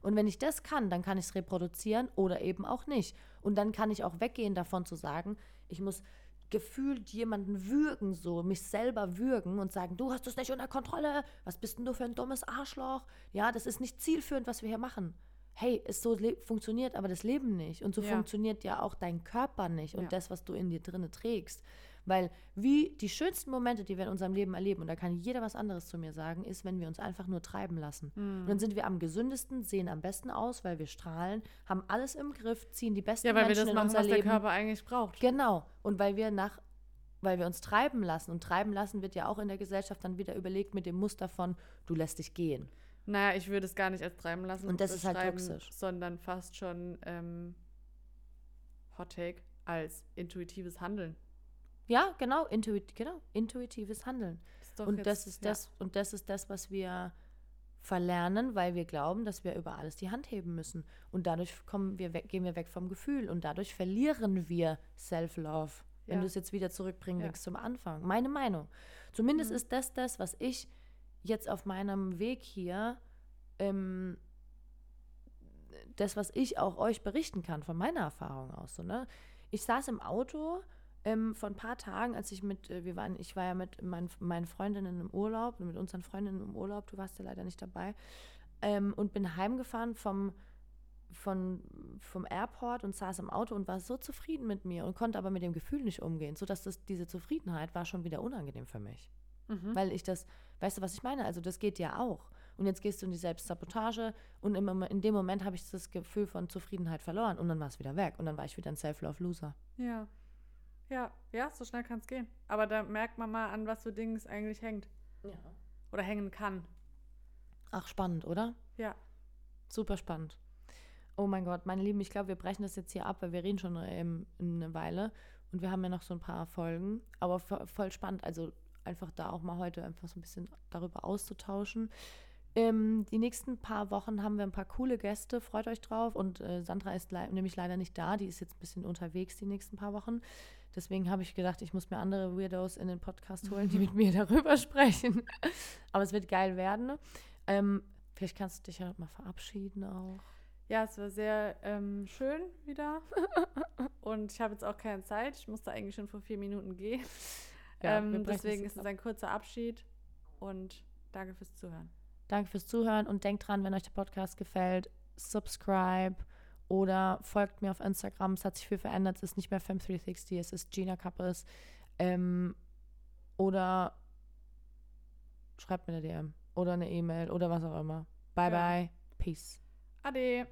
Und wenn ich das kann, dann kann ich es reproduzieren oder eben auch nicht. Und dann kann ich auch weggehen davon zu sagen, ich muss gefühlt jemanden würgen, so mich selber würgen und sagen, du hast es nicht unter Kontrolle, was bist denn du für ein dummes Arschloch? Ja, das ist nicht zielführend, was wir hier machen. Hey, es so funktioniert aber das Leben nicht. Und so Ja. funktioniert ja auch dein Körper nicht und Ja. das, was du in dir drinne trägst. Weil wie die schönsten Momente, die wir in unserem Leben erleben, und da kann jeder was anderes zu mir sagen, ist, wenn wir uns einfach nur treiben lassen. Mhm. Und dann sind wir am gesündesten, sehen am besten aus, weil wir strahlen, haben alles im Griff, ziehen die besten Ja, weil wir Menschen das in machen, unser was der Leben. Körper eigentlich braucht. Genau. Und weil wir nach, weil wir uns treiben lassen. Und treiben lassen wird ja auch in der Gesellschaft dann wieder überlegt mit dem Muster von, du lässt dich gehen. Naja, ich würde es gar nicht als treiben lassen. Und das ist halt toxisch. Sondern fast schon ähm, Hot Take als intuitives Handeln. Ja, genau, intuit, genau, intuitives Handeln. Und jetzt- das ist ja. das, und das ist das, was wir verlernen, weil wir glauben, dass wir über alles die Hand heben müssen. Und dadurch kommen wir weg, gehen wir weg vom Gefühl und dadurch verlieren wir Self-Love. Wenn Ja. du es jetzt wieder zurückbringen Ja. willst zum Anfang. Meine Meinung. Zumindest Mhm. ist das das, was ich jetzt auf meinem Weg hier, ähm, das, was ich auch euch berichten kann von meiner Erfahrung aus. So, ne? Ich saß im Auto ähm, vor ein paar Tagen, als ich mit, äh, wir waren, ich war ja mit meinen, meinen Freundinnen im Urlaub, mit unseren Freundinnen im Urlaub, du warst ja leider nicht dabei, ähm, und bin heimgefahren vom, von, vom Airport und saß im Auto und war so zufrieden mit mir und konnte aber mit dem Gefühl nicht umgehen, sodass das, diese Zufriedenheit war schon wieder unangenehm für mich. Mhm. Weil ich das, weißt du, was ich meine? Also das geht ja auch. Und jetzt gehst du in die Selbstsabotage und im, in dem Moment habe ich das Gefühl von Zufriedenheit verloren und dann war es wieder weg und dann war ich wieder ein Self-Love-Loser. Ja. Ja, ja, so schnell kann es gehen. Aber da merkt man mal, an was für Dingen es eigentlich hängt. Ja. Oder hängen kann. Ach, spannend, oder? Ja. Super spannend. Oh mein Gott, meine Lieben, ich glaube, wir brechen das jetzt hier ab, weil wir reden schon ähm, eine Weile und wir haben ja noch so ein paar Folgen. Aber vo- voll spannend, also einfach da auch mal heute einfach so ein bisschen darüber auszutauschen. Ähm, die nächsten paar Wochen haben wir ein paar coole Gäste, freut euch drauf. Und äh, Sandra ist lei- nämlich leider nicht da, die ist jetzt ein bisschen unterwegs die nächsten paar Wochen. Deswegen habe ich gedacht, ich muss mir andere Weirdos in den Podcast holen, die [LAUGHS] mit mir darüber sprechen. [LAUGHS] Aber es wird geil werden. Ähm, vielleicht kannst du dich ja mal verabschieden auch. Ja, es war sehr ähm, schön wieder. [LAUGHS] Und ich habe jetzt auch keine Zeit. Ich musste eigentlich schon vor vier Minuten gehen. Ja, ähm, deswegen es ist es ein kurzer Abschied. Und danke fürs Zuhören. Danke fürs Zuhören und denkt dran, wenn euch der Podcast gefällt, subscribe oder folgt mir auf Instagram. Es hat sich viel verändert. Es ist nicht mehr Fem360, es ist Gina Kappes. Ähm, oder schreibt mir eine DM oder eine E-Mail oder was auch immer. Bye, Ja. bye. Peace. Ade.